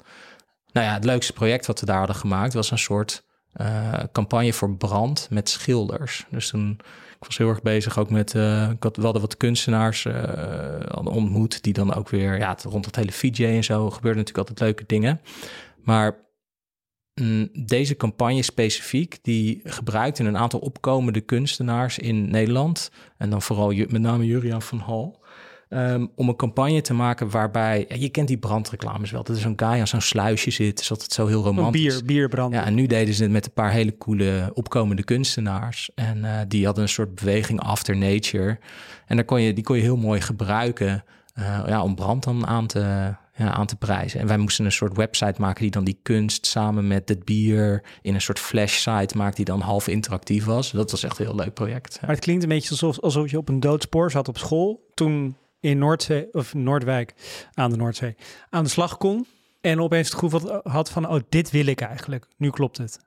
nou ja, het leukste project wat we daar hadden gemaakt was een soort uh, campagne voor brand met schilders. Dus toen, ik was heel erg bezig ook met, uh, ik had wel wat kunstenaars uh, ontmoet, die dan ook weer, ja, rond het hele VJ en zo gebeurden natuurlijk altijd leuke dingen. Maar mm, deze campagne specifiek, die gebruikt in een aantal opkomende kunstenaars in Nederland. En dan vooral met name Juriaan van Hal. Ehm, om een campagne te maken waarbij, ja, je kent die brandreclames wel, dat er zo'n guy aan zo'n sluisje zit, is altijd zo heel Een romantisch. bier, bierbrand. Ja, en nu deden ze het met een paar hele coole opkomende kunstenaars. En eh, die hadden een soort beweging after nature. En daar kon je, die kon je heel mooi gebruiken eh, ja, om brand dan aan te, ja, aan te prijzen. En wij moesten een soort website maken die dan die kunst samen met het bier in een soort flash site maakt die dan half interactief was. Dat was echt een heel leuk project. Maar het klinkt een beetje alsof, alsof je op een doodspoor zat op school. Toen in Noordzee, of Noordwijk, aan de Noordzee, aan de slag kon. En opeens het gevoel had van, oh, dit wil ik eigenlijk. Nu klopt het.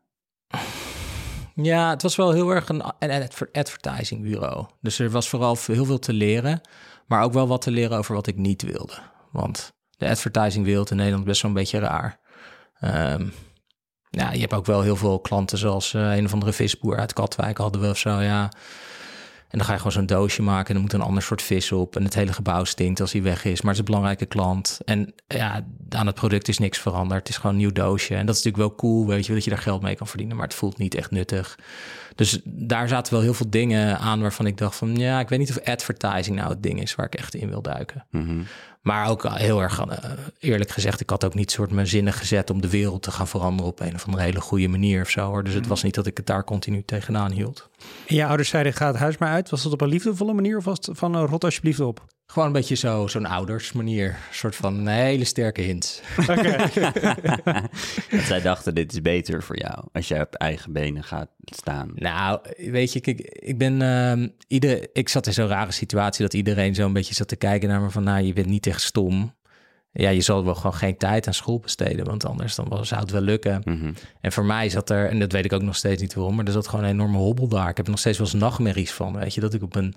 Ja, het was wel heel erg een, adver- advertising bureau. Dus er was vooral heel veel te leren, maar ook wel wat te leren over wat ik niet wilde. Want de advertising wereld in Nederland best wel een beetje raar. Ehm, ja, je hebt ook wel heel veel klanten zoals eh, een of andere visboer uit Katwijk hadden we of zo, ja. En dan ga je gewoon zo'n doosje maken en er moet een ander soort vis op. En het hele gebouw stinkt als hij weg is. Maar het is een belangrijke klant. En ja, aan het product is niks veranderd. Het is gewoon een nieuw doosje. En dat is natuurlijk wel cool, weet je, dat je daar geld mee kan verdienen. Maar het voelt niet echt nuttig. Dus daar zaten wel heel veel dingen aan waarvan ik dacht van... ja, ik weet niet of advertising nou het ding is waar ik echt in wil duiken. Mhm. Maar ook heel erg eh, eerlijk gezegd, ik had ook niet soort mijn zinnen gezet om de wereld te gaan veranderen op een of andere hele goede manier of zo. Hoor. Dus het was niet dat ik het daar continu tegenaan hield. En je ouders zeiden, ga het huis maar uit. Was dat op een liefdevolle manier of was het van, uh, rot alsjeblieft op? Gewoon een beetje zo, zo'n oudersmanier. Een soort van een hele sterke hint. Dat [LAUGHS] zij dachten, dit is beter voor jou als jij op eigen benen gaat staan. Nou, weet je, kijk, ik ben... ehm ieder, ik zat in zo'n rare situatie dat iedereen zo'n beetje zat te kijken naar me van... nou, je bent niet echt stom. Ja, je zal wel gewoon geen tijd aan school besteden, want anders dan wel- zou het wel lukken. Mhm. En voor mij zat er, en dat weet ik ook nog steeds niet waarom, maar er zat gewoon een enorme hobbel daar. Ik heb er nog steeds wel eens nachtmerries van, weet je, dat ik op een,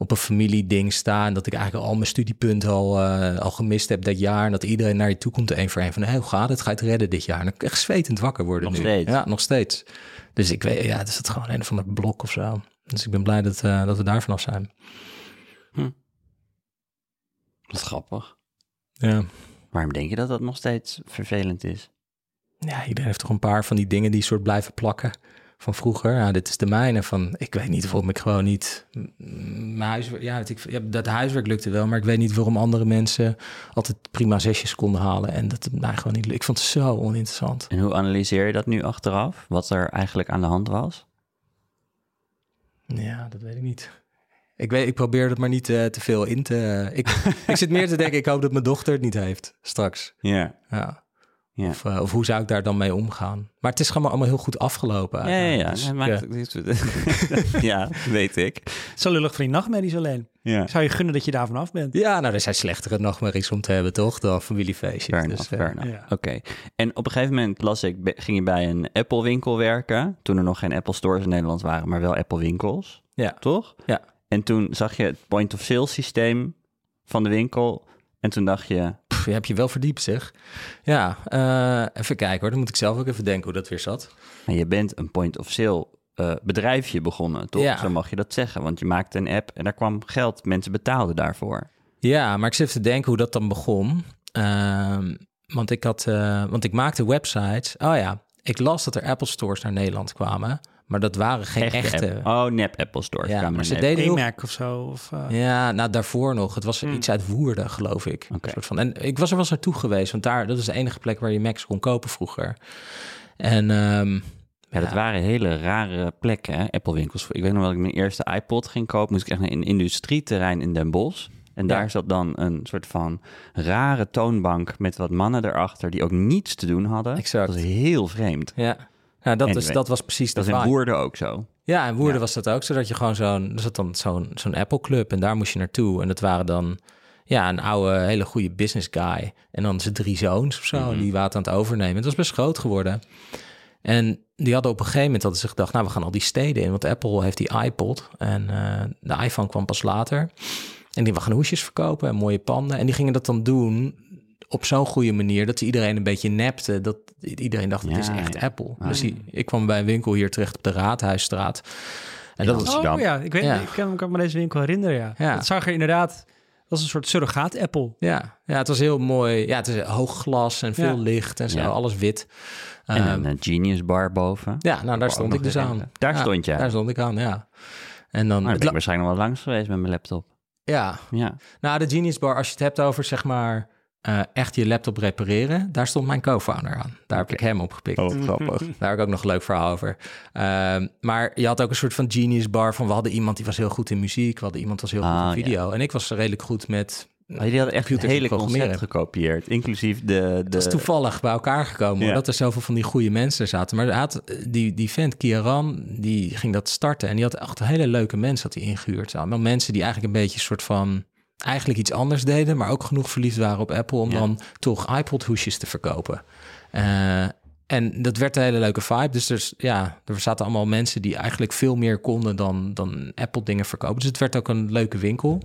op een familieding sta en dat ik eigenlijk al mijn studiepunten al, eh, al gemist heb dat jaar. En dat iedereen naar je toe komt, één voor één, van hey, hoe gaat het? Ga je het redden dit jaar? En dan echt zwetend wakker worden Nog nu. steeds? Ja, nog steeds. Dus ik weet, ja, het is het gewoon een of ander blok of zo. Dus ik ben blij dat, eh, dat we daar vanaf zijn. Wat grappig. Ja. Waarom denk je dat dat nog steeds vervelend is? ja, iedereen heeft toch een paar van die dingen die soort blijven plakken van vroeger. Ja, dit is de mijne. Van, ik weet niet waarom ik gewoon niet... Mijn huiswerk, ja, ik, ja, dat huiswerk lukte wel, maar ik weet niet waarom andere mensen altijd prima zesjes konden halen. En dat het mij gewoon niet lukt. Ik vond het zo oninteressant. En hoe analyseer je dat nu achteraf? Wat er eigenlijk aan de hand was? Ja, dat weet ik niet. Ik, weet, ik probeer het maar niet eh, te veel in te... ik, ik zit meer te [LAUGHS] denken, ik hoop dat mijn dochter het niet heeft straks. Ja. Ja. Ja. Of, eh, of hoe zou ik daar dan mee omgaan? Maar het is gewoon allemaal heel goed afgelopen. Ja, ja, ja. Dus, maakt- [LAUGHS] ja, weet ik. Zo lullig van die nachtmerries alleen. Zou je gunnen dat je daar vanaf bent. Ja, nou, er zijn slechtere nachtmerries om te hebben, toch? Dan familiefeestjes. Dus, eh. Oké. En op een gegeven moment las ik, ging je bij een Apple winkel werken. Toen er nog geen Apple stores in Nederland waren, maar wel Apple winkels. Ja. Toch? Ja. En toen zag je het point-of-sale systeem van de winkel. En toen dacht je, Pff, je hebt je wel verdiept, zeg. Ja, eh, even kijken hoor. Dan moet ik zelf ook even denken hoe dat weer zat. nou, je bent een point-of-sale eh, bedrijfje begonnen, toch? Ja. Zo mag je dat zeggen. Want je maakte een app en daar kwam geld. Mensen betaalden daarvoor. Ja, maar ik zit even te denken hoe dat dan begon. Ehm, want, ik had, eh, want ik maakte websites. Oh ja, ik las dat er Apple stores naar Nederland kwamen. Maar dat waren geen echte. app. Oh, nep Apple stores. Ja, maar ze deden heel E-Mac of zo. Of, eh, Ja, nou daarvoor nog. Het was Hmm. iets uit Woerden, geloof ik. Een Oké. soort van. En ik was er wel eens naartoe geweest, want daar, dat is de enige plek waar je Macs kon kopen vroeger. En ehm, Ja, dat Ja. waren hele rare plekken, hè? Apple winkels. Ik weet nog wel dat ik mijn eerste iPod ging kopen. Moest ik echt naar een industrieterrein in Den Bosch. En daar Ja. zat dan een soort van rare toonbank met wat mannen erachter die ook niets te doen hadden. Exact. Dat was heel vreemd. ja, nou, dat, is, dat was precies Dat is in. Woerden ook zo. Ja, in Woerden Ja. was dat ook, zodat je gewoon zo'n, er zat dan zo'n zo'n Apple Club en daar moest je naartoe. En dat waren dan ja, een oude, hele goede business guy. En dan zijn drie zoons of zo, Mhm. en die waren aan het overnemen. Het was best groot geworden. En die hadden op een gegeven moment hadden ze gedacht, nou, we gaan al die steden in. Want Apple heeft die iPod en eh, de iPhone kwam pas later. En die we gaan hoesjes verkopen en mooie panden. En die gingen dat dan doen op zo'n goede manier dat ze iedereen een beetje nepte. Dat iedereen dacht, het is echt ja. Apple. Ah, dus die, ik kwam bij een winkel hier terecht op de Raadhuisstraat. En dat was. Oh ja, ik, weet, Ja. ik kan me kan me deze winkel herinneren, ja. Ja. Het zag er inderdaad Dat is een soort surrogaat Apple. Ja, ja, het was heel mooi. Ja, het is hoog glas en veel Ja. licht en zo, Ja. alles wit. En Ehm, een eh, Genius Bar boven. ja, nou daar stond ik dus aan. Daar Ja, stond jij? Daar stond ik aan, ja. En dan, Maar dan ben ik waarschijnlijk nog wel langs geweest met mijn laptop. ja, Ja. nou de Genius Bar, als je het hebt over zeg maar eh, echt je laptop repareren, daar stond mijn co-founder aan. Daar heb ik hem opgepikt. Oh, [LAUGHS] grappig. Daar heb ik ook nog een leuk verhaal over. Ehm, maar je had ook een soort van genius bar van... we hadden iemand die was heel goed in muziek... we hadden iemand die was heel goed Ah, in video. En ik was redelijk goed met... Maar jullie hadden echt het hele concept gekopieerd. Inclusief de... Het was de toevallig bij elkaar gekomen... Ja. dat er zoveel van die goede mensen zaten. Maar had, die, die vent, Kieran, die ging dat starten... en die had echt hele leuke mensen had hij ingehuurd. Allemaal mensen die eigenlijk een beetje een soort van... eigenlijk iets anders deden... maar ook genoeg verliefd waren op Apple... om Ja. dan toch iPod-hoesjes te verkopen. Eh, en dat werd een hele leuke vibe. Dus dus, ja, er zaten allemaal mensen die eigenlijk veel meer konden dan, dan Apple dingen verkopen. Dus het werd ook een leuke winkel.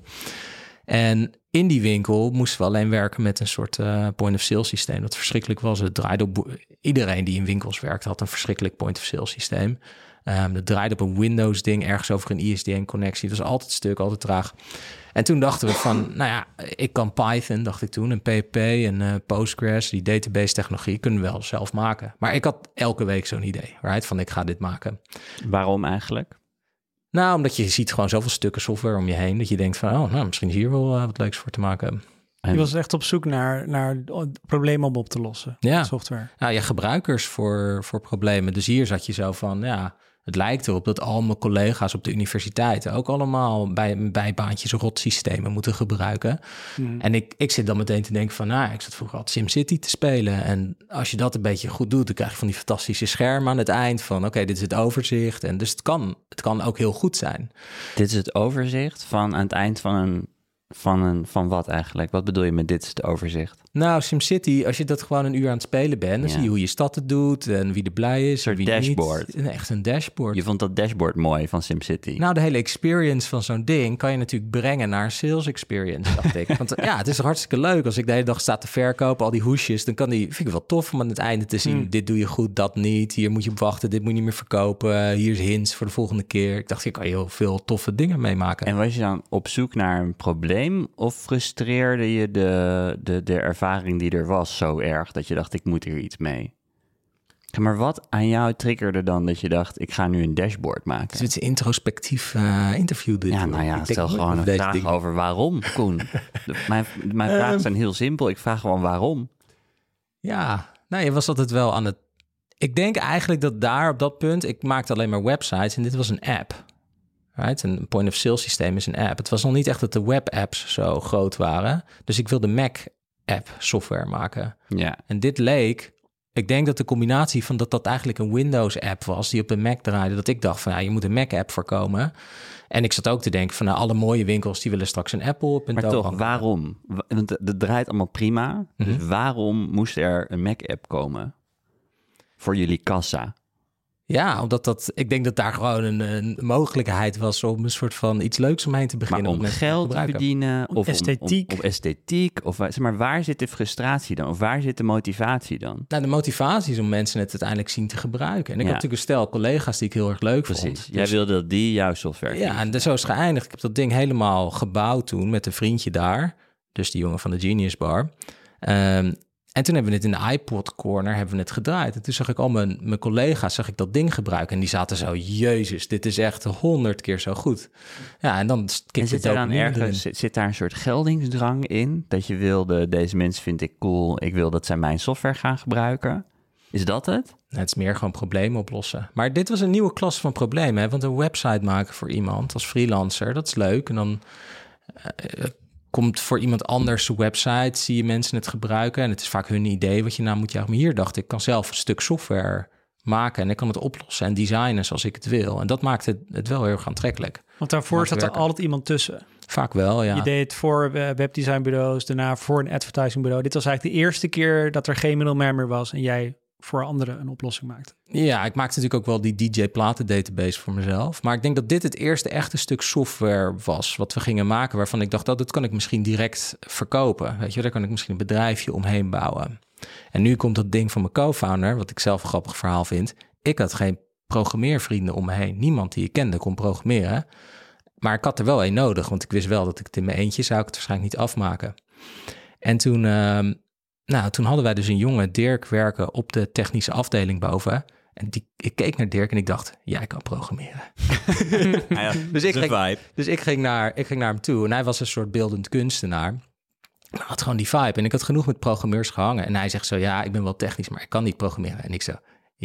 En in die winkel moesten we alleen werken met een soort eh, point-of-sale systeem. Dat verschrikkelijk was. Het draaide op... Iedereen die in winkels werkte had een verschrikkelijk point-of-sale systeem. Ehm dat draaide op een Windows-ding ergens over een ISDN-connectie. Dat was altijd stuk, altijd traag. En toen dachten we van, [LAUGHS] nou ja, ik kan Python, dacht ik toen, en PHP en eh, Postgres, die database-technologie kunnen we wel zelf maken. Maar ik had elke week zo'n idee, right? Van ik ga dit maken. Waarom eigenlijk? Nou, omdat je ziet gewoon zoveel stukken software om je heen, dat je denkt van, oh, nou, misschien is hier wel eh, wat leuks voor te maken. En- Je was echt op zoek naar, naar problemen om op te lossen. Ja. Software. Nou ja, gebruikers voor, voor problemen. Dus hier zat je zo van, ja, het lijkt erop dat al mijn collega's op de universiteiten ook allemaal bij, bijbaantjes rotsystemen moeten gebruiken. Mhm. En ik, ik zit dan meteen te denken van, nou, ik zat vroeger al SimCity te spelen. En als je dat een beetje goed doet, dan krijg je van die fantastische schermen aan het eind van, oké, dit is het overzicht. En dus het kan, het kan ook heel goed zijn. Dit is het overzicht van aan het eind van een... Van, een, van wat eigenlijk? Wat bedoel je met dit is het overzicht? Nou, SimCity, als je dat gewoon een uur aan het spelen bent, dan Ja. zie je hoe je stad het doet en wie er blij is. soort en wie niet. dashboard. Echt een dashboard. Je vond dat dashboard mooi van SimCity. Nou, de hele experience van zo'n ding kan je natuurlijk brengen naar een sales experience, dacht ik. [LAUGHS] Want ja, het is hartstikke leuk als ik de hele dag sta te verkopen, al die hoesjes, dan kan die, vind ik wel tof om aan het einde te zien, Hmm. dit doe je goed, dat niet, hier moet je op wachten, dit moet je niet meer verkopen, hier is hints voor de volgende keer. Ik dacht, hier kan je heel veel toffe dingen meemaken. En was je dan op zoek naar een probleem of frustreerde je de, de, de ervaring die er was zo erg dat je dacht, ik moet hier iets mee? Maar wat aan jou triggerde dan dat je dacht, ik ga nu een dashboard maken? Dus het is een introspectief eh, interview dit. Ja, nou ja, Ik stel gewoon een vraag over waarom, Koen. [LAUGHS] De- mijn mijn vragen Ehm. zijn heel simpel. Ik vraag gewoon waarom. Ja, nou, je was altijd wel aan het... Ik denk eigenlijk dat daar op dat punt... Ik maakte alleen maar websites en dit was een app. Right? Een point-of-sale systeem is een app. Het was nog niet echt dat de web-apps zo groot waren. Dus ik wilde Mac-app software maken. Ja, En dit leek... Ik denk dat de combinatie van dat dat eigenlijk een Windows-app was... die op een Mac draaide, dat ik dacht van... Ja, je moet een Mac-app voorkomen. En ik zat ook te denken van... Nou, alle mooie winkels, die willen straks een Apple op maar toch, waarom? Wa- Want het het draait allemaal prima. Dus Mhm. waarom moest er een Mac-app komen voor jullie kassa? Ja, omdat dat, ik denk dat daar gewoon een, een mogelijkheid was om een soort van iets leuks omheen te Maar beginnen. om mensen te geld te verdienen of om- esthetiek. Om, of esthetiek? Of, zeg maar, waar zit de frustratie dan? Of waar zit de motivatie dan? Nou, de motivatie is om mensen het uiteindelijk zien te gebruiken. En ik Ja. heb natuurlijk een stel collega's die ik heel erg leuk Precies. vond. Jij Dus- wilde dat die jouw software Ja, en zo is geëindigd. Ik heb dat ding helemaal gebouwd toen met een vriendje daar. Dus die jongen van de Genius Bar. Ehm, en toen hebben we het in de iPod Corner hebben we het gedraaid. En toen zag ik al mijn, mijn collega's zag ik dat ding gebruiken. En die zaten zo, jezus, dit is echt honderd keer zo goed. Ja, en dan En zit er dan ergens, zit, zit daar een soort geldingsdrang in? Dat je wilde, deze mensen vind ik cool, ik wil dat zij mijn software gaan gebruiken? Is dat het? Nou, Het is meer gewoon problemen oplossen. Maar dit was een nieuwe klas van problemen. Hè? Want een website maken voor iemand als freelancer, dat is leuk. En dan eh, eh, komt voor iemand anders een website, zie je mensen het gebruiken. En het is vaak hun idee wat je nou moet jagen. Maar hier dacht ik, kan zelf een stuk software maken en ik kan het oplossen en designen zoals ik het wil. En dat maakt het, het wel heel erg aantrekkelijk. Want daarvoor zat er altijd iemand tussen. Vaak wel, ja. Je deed het voor webdesignbureaus, daarna voor een advertisingbureau. Dit was eigenlijk de eerste keer dat er geen middelman meer was en jij voor anderen een oplossing maakte. Ja, ik maakte natuurlijk ook wel die DJ-platen database voor mezelf. Maar ik denk dat dit het eerste echte stuk software was wat we gingen maken. Waarvan ik dacht, dat dit kan ik misschien direct verkopen. Weet je, daar kan ik misschien een bedrijfje omheen bouwen. En nu komt dat ding van mijn co-founder, wat ik zelf een grappig verhaal vind. Ik had geen programmeervrienden om me heen. Niemand die ik kende kon programmeren. maar ik had er wel één nodig, want ik wist wel dat ik het in mijn eentje zou ik het waarschijnlijk niet afmaken. En toen, ehm, nou, toen hadden wij dus een jonge Dirk werken op de technische afdeling boven. En die, ik keek naar Dirk en ik dacht, jij kan programmeren. [LAUGHS] Ja, [LAUGHS] Dus ik ging-. Dus ik ging, naar, ik ging naar hem toe en hij was een soort beeldend kunstenaar. Maar had gewoon die vibe. En ik had genoeg met programmeurs gehangen. En hij zegt zo, ja, ik ben wel technisch, maar ik kan niet programmeren. En ik zo,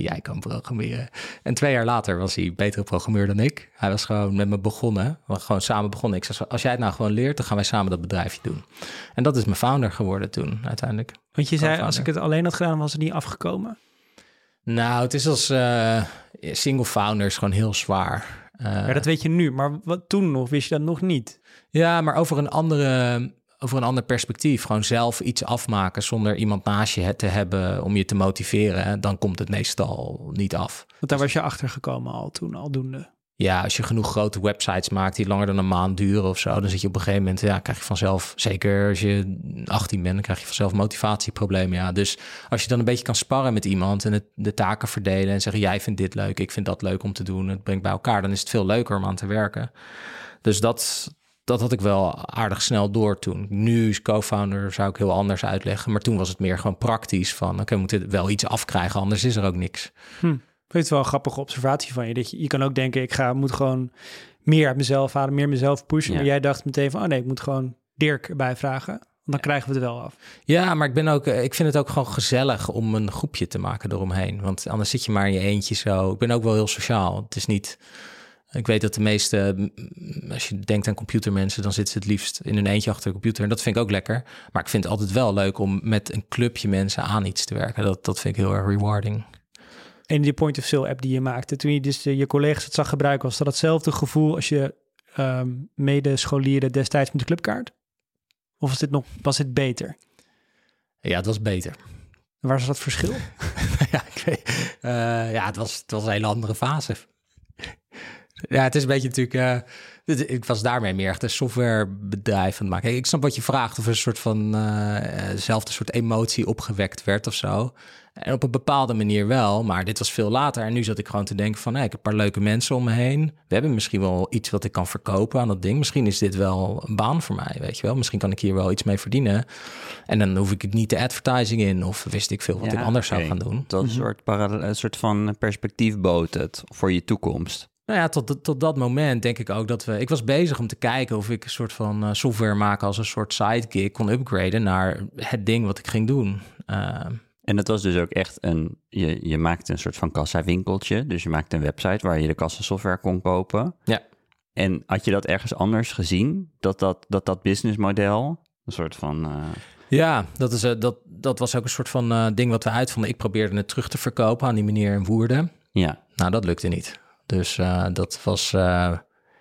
jij kan programmeren. En twee jaar later was hij betere programmeur dan ik. Hij was gewoon met me begonnen. We gewoon samen begonnen. Ik zei, als jij het nou gewoon leert, dan gaan wij samen dat bedrijfje doen. En dat is mijn founder geworden toen, uiteindelijk. Want je zei, als ik het alleen had gedaan, was het niet afgekomen. Nou, het is als eh, single founder is gewoon heel zwaar. Eh, Ja, dat weet je nu, maar wat toen nog, wist je dat nog niet. Ja, maar over een andere, over een ander perspectief. Gewoon zelf iets afmaken zonder iemand naast je te hebben om je te motiveren. Dan komt het meestal niet af. Want daar was je achter gekomen al toen, aldoende. Ja, als je genoeg grote websites maakt die langer dan een maand duren of zo, dan zit je op een gegeven moment, ja, krijg je vanzelf, zeker als je 18 bent, dan krijg je vanzelf motivatieproblemen. Ja, dus als je dan een beetje kan sparren met iemand en het, de taken verdelen en zeggen, jij vindt dit leuk, ik vind dat leuk om te doen, het brengt bij elkaar, dan is het veel leuker om aan te werken. Dus dat, dat had ik wel aardig snel door toen. Nu is co-founder zou ik heel anders uitleggen, maar toen was het meer gewoon praktisch van, oké, we moeten wel iets afkrijgen, anders is er ook niks. Ik vind het wel een grappige observatie van je. Dat je, je kan ook denken, ik ga, moet gewoon meer uit mezelf halen, meer mezelf pushen. Ja. Maar jij dacht meteen van, oh nee, ik moet gewoon Dirk erbij vragen. Want dan krijgen we het wel af. Ja, maar ik, ben ook, eh, ik vind het ook gewoon gezellig om een groepje te maken eromheen. Want anders zit je maar in je eentje zo. Ik ben ook wel heel sociaal. Het is niet... Ik weet dat de meeste, als je denkt aan computermensen, dan zitten ze het liefst in hun eentje achter de computer. En dat vind ik ook lekker. Maar ik vind het altijd wel leuk om met een clubje mensen aan iets te werken. Dat, dat vind ik heel erg rewarding. En die point of sale app die je maakte, toen je dus eh, je collega's het zag gebruiken, was dat hetzelfde gevoel als je ehm medescholieren destijds met de clubkaart? Of was dit nog, was dit beter? Ja, het was beter. Waar is dat verschil? [LAUGHS] ja, ik weet, eh, ja het, was, het was een hele andere fase. Ja, het is een beetje natuurlijk. eh, ik was daarmee meer echt een softwarebedrijf aan het maken. Ik snap wat je vraagt, of er een soort van eh, eh, dezelfde soort emotie opgewekt werd of zo. En op een bepaalde manier wel, maar dit was veel later. En nu zat ik gewoon te denken van, hey, ik heb een paar leuke mensen om me heen. We hebben misschien wel iets wat ik kan verkopen aan dat ding. Misschien is dit wel een baan voor mij, weet je wel. Misschien kan ik hier wel iets mee verdienen. En dan hoef ik het niet de advertising in of wist ik veel wat ik anders zou gaan doen. Dat een soort, parallel, een soort van perspectief bood het voor je toekomst. Nou ja, tot, tot dat moment denk ik ook dat we... Ik was bezig om te kijken of ik een soort van eh, software maken als een soort sidekick kon upgraden naar het ding wat ik ging doen. Eh, En dat was dus ook echt een, je, je maakte een soort van kassawinkeltje. Dus je maakte een website waar je de kassasoftware kon kopen. Ja. En had je dat ergens anders gezien? Dat dat, dat, dat businessmodel, een soort van... eh, ja, dat, is, eh, dat, dat was ook een soort van eh, ding wat we uitvonden. Ik probeerde het terug te verkopen aan die meneer in Woerden. ja, Nou, dat lukte niet. Dus eh, dat was... eh,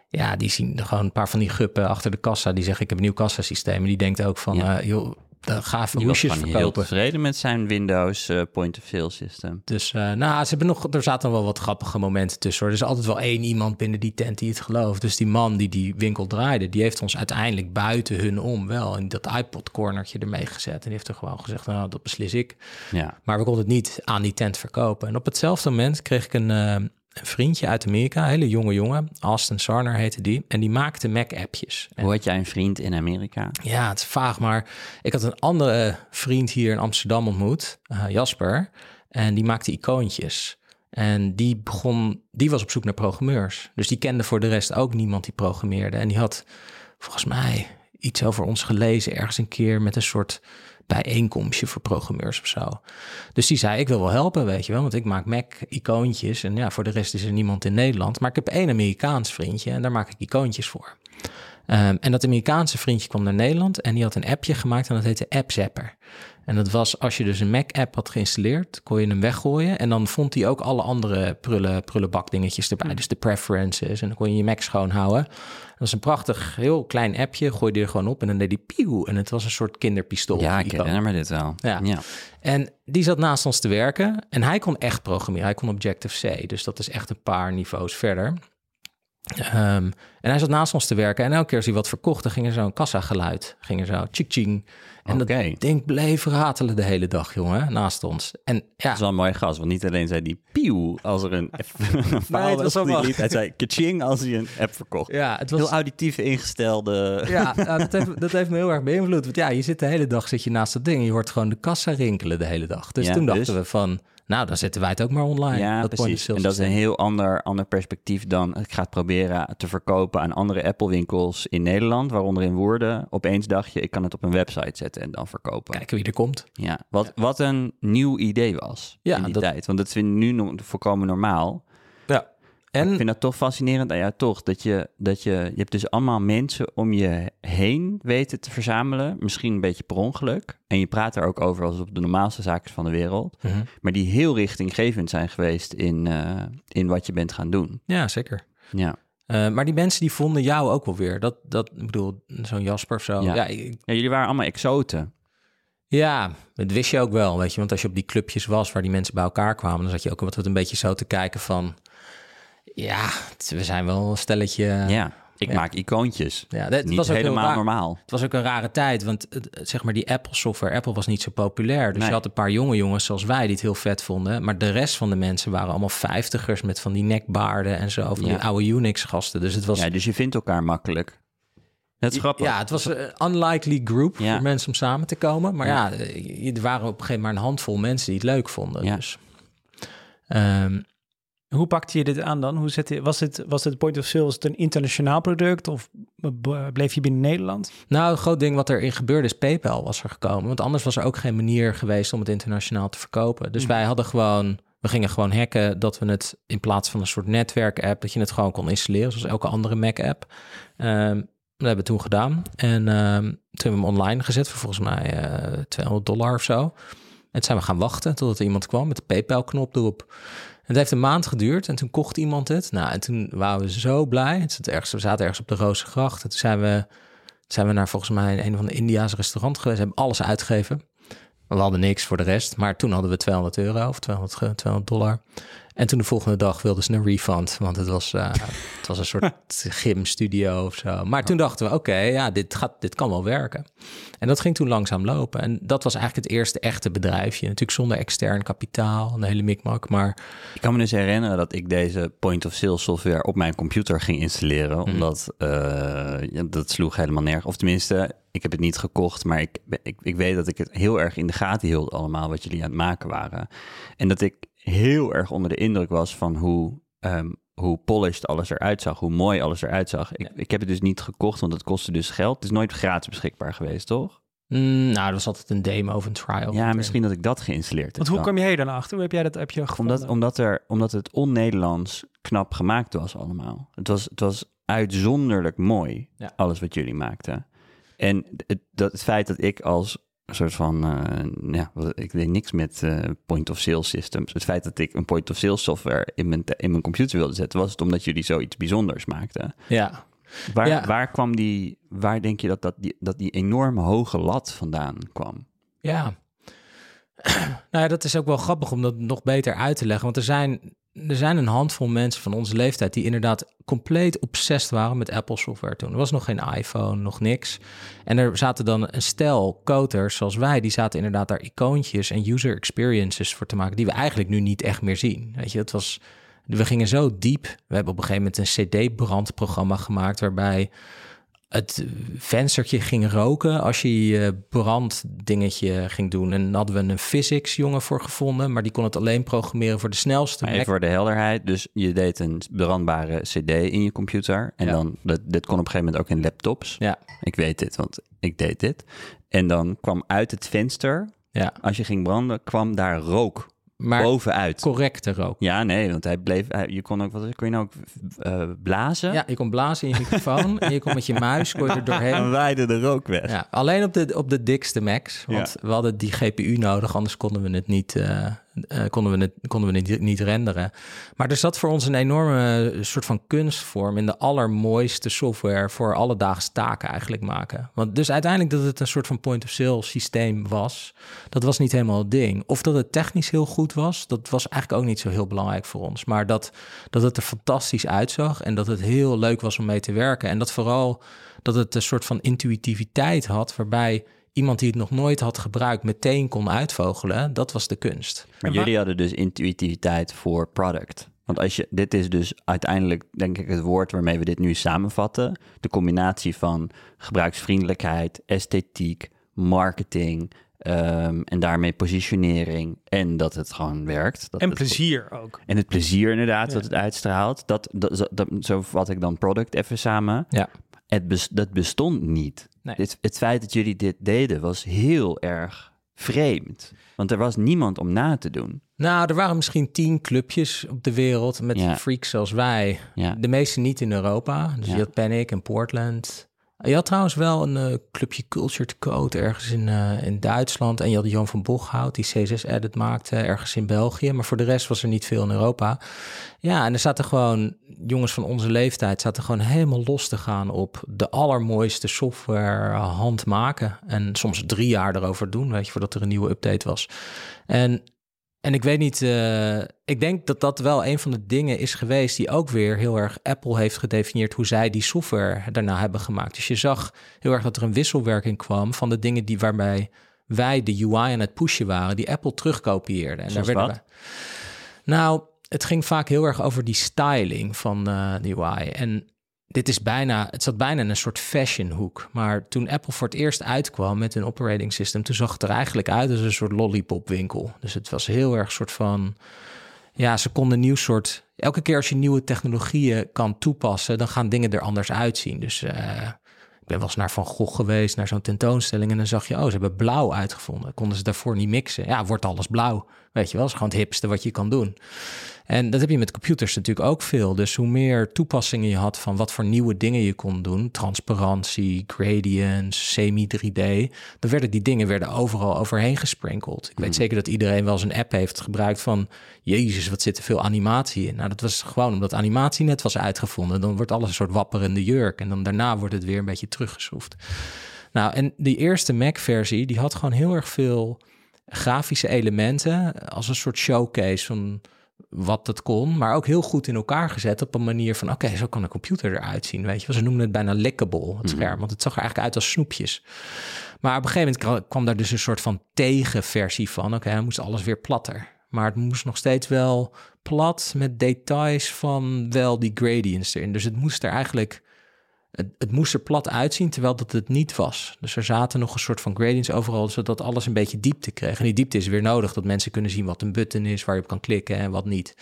ja, die zien gewoon een paar van die guppen achter de kassa. Die zeggen, ik heb een nieuw kassasysteem. En die denkt ook van, Ja. eh, joh, ga even hoesjes gewoon heel verkopen. tevreden met zijn Windows point-of-sale system. Dus eh, nou, ze hebben nog, er zaten wel wat grappige momenten tussen. Hoor. Er is altijd wel één iemand binnen die tent die het gelooft. Dus die man die die winkel draaide, die heeft ons uiteindelijk buiten hun om wel in dat iPod-cornertje ermee gezet. En die heeft er gewoon gezegd, nou, dat beslis ik. Ja, Maar we konden het niet aan die tent verkopen. En op hetzelfde moment kreeg ik een, een vriendje uit Amerika, een hele jonge jongen. Austin Sarner heette die. En die maakte Mac-appjes. Hoe had jij een vriend in Amerika? ja, het is vaag, maar ik had een andere vriend hier in Amsterdam ontmoet, eh, Jasper. En die maakte icoontjes. En die begon, die was op zoek naar programmeurs. Dus die kende voor de rest ook niemand die programmeerde. En die had volgens mij iets over ons gelezen ergens een keer met een soort bijeenkomstje voor programmeurs of zo. Dus die zei, ik wil wel helpen, weet je wel, want ik maak Mac-icoontjes. En ja, voor de rest is er niemand in Nederland. Maar ik heb één Amerikaans vriendje en daar maak ik icoontjes voor. Ehm, en dat Amerikaanse vriendje kwam naar Nederland en die had een appje gemaakt en dat heette App Zapper. En dat was als je dus een Mac-app had geïnstalleerd, kon je hem weggooien. En dan vond hij ook alle andere prullen, prullenbakdingetjes erbij. Dus de preferences. En dan kon je je Mac schoonhouden. Dat was een prachtig, heel klein appje. Gooide je er gewoon op en dan deed hij pieuw. En het was een soort kinderpistool. ja, ik herinner me dit wel. Ja. ja. En die zat naast ons te werken. En hij kon echt programmeren. Hij kon Objective-C. Dus dat is echt een paar niveaus verder. Ehm, en hij zat naast ons te werken. En elke keer als hij wat verkocht, dan ging er zo'n kassageluid. Ging er zo ching-ching. En Oké. dat ding bleef ratelen de hele dag, jongen, naast ons. En ja, Dat is wel een mooie gast, want niet alleen zei die pieuw als er een, [LAUGHS] een faal het was was, die liet. Hij zei kaching als hij een app verkocht. ja, het was... Heel auditief ingestelde... Ja, nou, dat, heeft, dat heeft me heel erg beïnvloed. Want ja, je zit de hele dag zit je naast dat ding. en Je hoort gewoon de kassa rinkelen de hele dag. Dus Ja, toen dachten dus? we van, nou, dan zetten wij het ook maar online. Ja, dat precies. En dat is een heel ander, ander perspectief dan ik ga het proberen te verkopen aan andere Apple-winkels in Nederland, waaronder in Woerden. Opeens dacht je, ik kan het op een website zetten en dan verkopen. Kijken wie er komt. Ja, wat, wat een nieuw idee was Ja, in die dat- tijd. Want dat vind ik nu nog volkomen normaal. Ja. Ik En vind dat toch fascinerend. Nou ja, toch, dat je, dat je, je hebt dus allemaal mensen om je heen weten te verzamelen. Misschien een beetje per ongeluk. En je praat er ook over als op de normaalste zaken van de wereld. Mhm. Maar die heel richtinggevend zijn geweest in, eh, in wat je bent gaan doen. ja, zeker. Ja. Eh, maar die mensen die vonden jou ook wel weer. Dat, dat ik bedoel, zo'n Jasper of zo. Ja. Ja, ik- ja, jullie waren allemaal exoten. ja, dat wist je ook wel, weet je. Want als je op die clubjes was waar die mensen bij elkaar kwamen... dan zat je ook wat een beetje zo te kijken van... Ja, we zijn wel een stelletje... ja, ik ja. maak icoontjes. Ja, dat Niet was ook helemaal raar. normaal. Het was ook een rare tijd, want zeg maar die Apple software, Apple was niet zo populair. Dus Nee. je had een paar jonge jongens zoals wij die het heel vet vonden. Maar de rest van de mensen waren allemaal vijftigers met van die nekbaarden en zo. Van Ja. die oude Unix gasten. Dus het was, Ja, dus je vindt elkaar makkelijk. Dat is grappig. ja, het was een unlikely group Ja. voor mensen om samen te komen. Maar Ja. eh, er waren op een gegeven moment maar een handvol mensen die het leuk vonden. Ja. Dus, ehm, Hoe pakte je dit aan dan? Hoe zet je, was, dit, was het point of sale was het een internationaal product of bleef je binnen Nederland? Nou, een groot ding wat erin gebeurde is PayPal was er gekomen. Want anders was er ook geen manier geweest om het internationaal te verkopen. Dus Mhm. wij hadden gewoon, we gingen gewoon hacken dat we het in plaats van een soort netwerk-app, dat je het gewoon kon installeren, zoals elke andere Mac-app. Ehm, dat hebben we toen gedaan. En ehm, toen hebben we hem online gezet voor volgens mij eh 200 dollar of zo. En toen zijn we gaan wachten totdat er iemand kwam met de PayPal-knop erop. Het heeft een maand geduurd en toen kocht iemand het. Nou, en toen waren we zo blij. Het ergens, we zaten ergens op de Rozengracht. En toen zijn we, zijn we naar volgens mij een van de India's restaurant geweest. Hebben alles uitgegeven. We hadden niks voor de rest. Maar toen hadden we 200 euro of 200, ge- 200 dollar. En toen de volgende dag wilden ze een refund. Want het was, eh, het was een soort [LAUGHS] gymstudio of zo. Maar toen dachten we, oké, ja, dit, gaat, dit kan wel werken. En dat ging toen langzaam lopen. En dat was eigenlijk het eerste echte bedrijfje. Natuurlijk zonder extern kapitaal, een hele mikmak. Maar Ik kan me dus herinneren dat ik deze point-of-sale software op mijn computer ging installeren. Mhm. Omdat eh, ja, dat sloeg helemaal nergens. Of tenminste, ik heb het niet gekocht, maar ik, ik, ik weet dat ik het heel erg in de gaten hield allemaal wat jullie aan het maken waren. En dat ik heel erg onder de indruk was van hoe, ehm, hoe polished alles eruit zag, hoe mooi alles eruit zag. Ik, ik heb het dus niet gekocht, want het kostte dus geld. Het is nooit gratis beschikbaar geweest, toch? mm, nou, dat was altijd een demo of een trial. Ja, misschien dat ik dat geïnstalleerd heb. Want hoe dan. kwam je hier dan achter? Hoe heb jij dat heb je gevonden? Omdat, omdat, er, omdat het on-Nederlands knap gemaakt was allemaal. Het was, het was uitzonderlijk mooi, Ja. alles wat jullie maakten. En het, dat, het feit dat ik als een soort van, eh, ja, ik weet niks met eh, point-of-sale systems. Het feit dat ik een point-of-sale software in mijn, in mijn computer wilde zetten, was het omdat jullie zoiets bijzonders maakten. Ja, Waar, Ja. waar kwam die, waar denk je dat, dat, die, dat die enorme hoge lat vandaan kwam? Ja. [CLEARS THROAT] nou ja, dat is ook wel grappig om dat nog beter uit te leggen. Want er zijn, er zijn een handvol mensen van onze leeftijd die inderdaad compleet obsessed waren met Apple software toen. Er was nog geen iPhone, nog niks. En er zaten dan een stel coders zoals wij, die zaten inderdaad daar icoontjes en user experiences voor te maken, die we eigenlijk nu niet echt meer zien. Weet je, dat was. We gingen zo diep. We hebben op een gegeven moment een CD-brandprogramma gemaakt waarbij het venstertje ging roken als je je branddingetje ging doen. En hadden we een physics jongen voor gevonden, maar die kon het alleen programmeren voor de snelste. Maar even voor de helderheid, dus je deed een brandbare CD in je computer. En Ja. dan, dat, dit kon op een gegeven moment ook in laptops. Ja, Ik weet dit, want ik deed dit. En dan kwam uit het venster, ja, als je ging branden, kwam daar rook maar bovenuit. correcte rook. Ja, nee, want hij bleef, hij- je kon ook, wat kon je nou ook eh, blazen? Ja, je kon blazen in je microfoon en je kon met je muis kon je er En doorheen. [LAUGHS] waaide de rook weg. Ja, alleen op de, op de dikste Macs, want we hadden die GPU nodig, anders konden we het niet, eh, eh, konden we, het, konden we het niet renderen. Maar er zat voor ons een enorme soort van kunstvorm in de allermooiste software voor alledaagse taken eigenlijk maken. Want dus uiteindelijk dat het een soort van point-of-sale systeem was, dat was niet helemaal het ding. Of dat het technisch heel goed was, dat was eigenlijk ook niet zo heel belangrijk voor ons. Maar dat, dat het er fantastisch uitzag en dat het heel leuk was om mee te werken. En dat vooral dat het een soort van intuïtiviteit had, waarbij iemand die het nog nooit had gebruikt meteen kon uitvogelen. Dat was de kunst. Maar jullie hadden dus intuïtiviteit voor product. Want als je, dit is dus uiteindelijk, denk ik, het woord waarmee we dit nu samenvatten. De combinatie van gebruiksvriendelijkheid, esthetiek, marketing ehm, en daarmee positionering. En dat het gewoon werkt. Dat En plezier ook. En het plezier inderdaad, Ja. wat het uitstraalt. Dat, dat, zo- dat, zo vat ik dan product even samen. Ja. Het bes- dat bestond niet. Nee. Dit, het feit dat jullie dit deden was heel erg vreemd. Want er was niemand om na te doen. Nou, er waren misschien tien clubjes op de wereld met Ja. freaks zoals wij. Ja. De meeste niet in Europa. Dus Ja. je had Panic in Portland. Je had trouwens wel een eh, clubje Cultured Code ergens in, eh, in Duitsland. En je had Jan van Bochhout die C6-edit maakte ergens in België. Maar voor de rest was er niet veel in Europa. Ja, en er zaten gewoon jongens van onze leeftijd... zaten gewoon helemaal los te gaan op de allermooiste software handmaken. En soms drie jaar erover doen, weet je, voordat er een nieuwe update was. En en ik weet niet, eh, ik denk dat dat wel een van de dingen is geweest die ook weer heel erg Apple heeft gedefinieerd hoe zij die software daarna hebben gemaakt. Dus je zag heel erg dat er een wisselwerking kwam van de dingen die waarbij wij de UI aan het pushen waren, die Apple terugkopieerde. En Zoals werden wij- Nou, het ging vaak heel erg over die styling van eh de UI. En dit is bijna, het zat bijna in een soort fashion hoek. Maar toen Apple voor het eerst uitkwam met een operating system, toen zag het er eigenlijk uit als een soort lollipop winkel. Dus het was heel erg soort van, ja, ze konden een nieuw soort. Elke keer als je nieuwe technologieën kan toepassen, dan gaan dingen er anders uitzien. Dus eh, ik ben wel eens naar Van Gogh geweest, naar zo'n tentoonstelling. En dan zag je, oh, ze hebben blauw uitgevonden. Konden ze daarvoor niet mixen. Ja, wordt alles blauw. Weet je wel, is gewoon het hipste wat je kan doen. En dat heb je met computers natuurlijk ook veel. Dus hoe meer toepassingen je had van wat voor nieuwe dingen je kon doen, transparantie, gradients, semi-3D, dan werden die dingen werden overal overheen gesprenkeld. Ik weet zeker dat iedereen wel eens een app heeft gebruikt van, jezus, wat zit er veel animatie in. Nou, dat was gewoon omdat animatie net was uitgevonden. Dan wordt alles een soort wapperende jurk en dan daarna wordt het weer een beetje teruggeschroefd. Nou, en die eerste Mac-versie, die had gewoon heel erg veel grafische elementen als een soort showcase van wat het kon, maar ook heel goed in elkaar gezet op een manier van, oké, zo kan een computer eruit zien, weet je. Ze noemden het bijna lickable, het scherm, want het zag er eigenlijk uit als snoepjes. Maar op een gegeven moment kwam- kwam daar dus een soort van tegenversie van, oké, dan moest alles weer platter. Maar het moest nog steeds wel plat met details van wel die gradients erin. Dus het moest er eigenlijk het, het moest er plat uitzien, terwijl dat het niet was. Dus er zaten nog een soort van gradients overal, zodat alles een beetje diepte kreeg. En die diepte is weer nodig, dat mensen kunnen zien wat een button is, waar je op kan klikken en wat niet.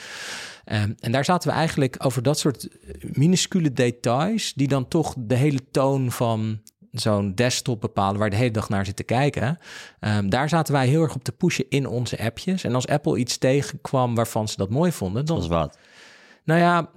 Ehm, en daar zaten we eigenlijk over dat soort minuscule details, die dan toch de hele toon van zo'n desktop bepalen, waar je de hele dag naar zit te kijken. Ehm, daar zaten wij heel erg op te pushen in onze appjes. En als Apple iets tegenkwam waarvan ze dat mooi vonden, dan Dat was wat. nou ja,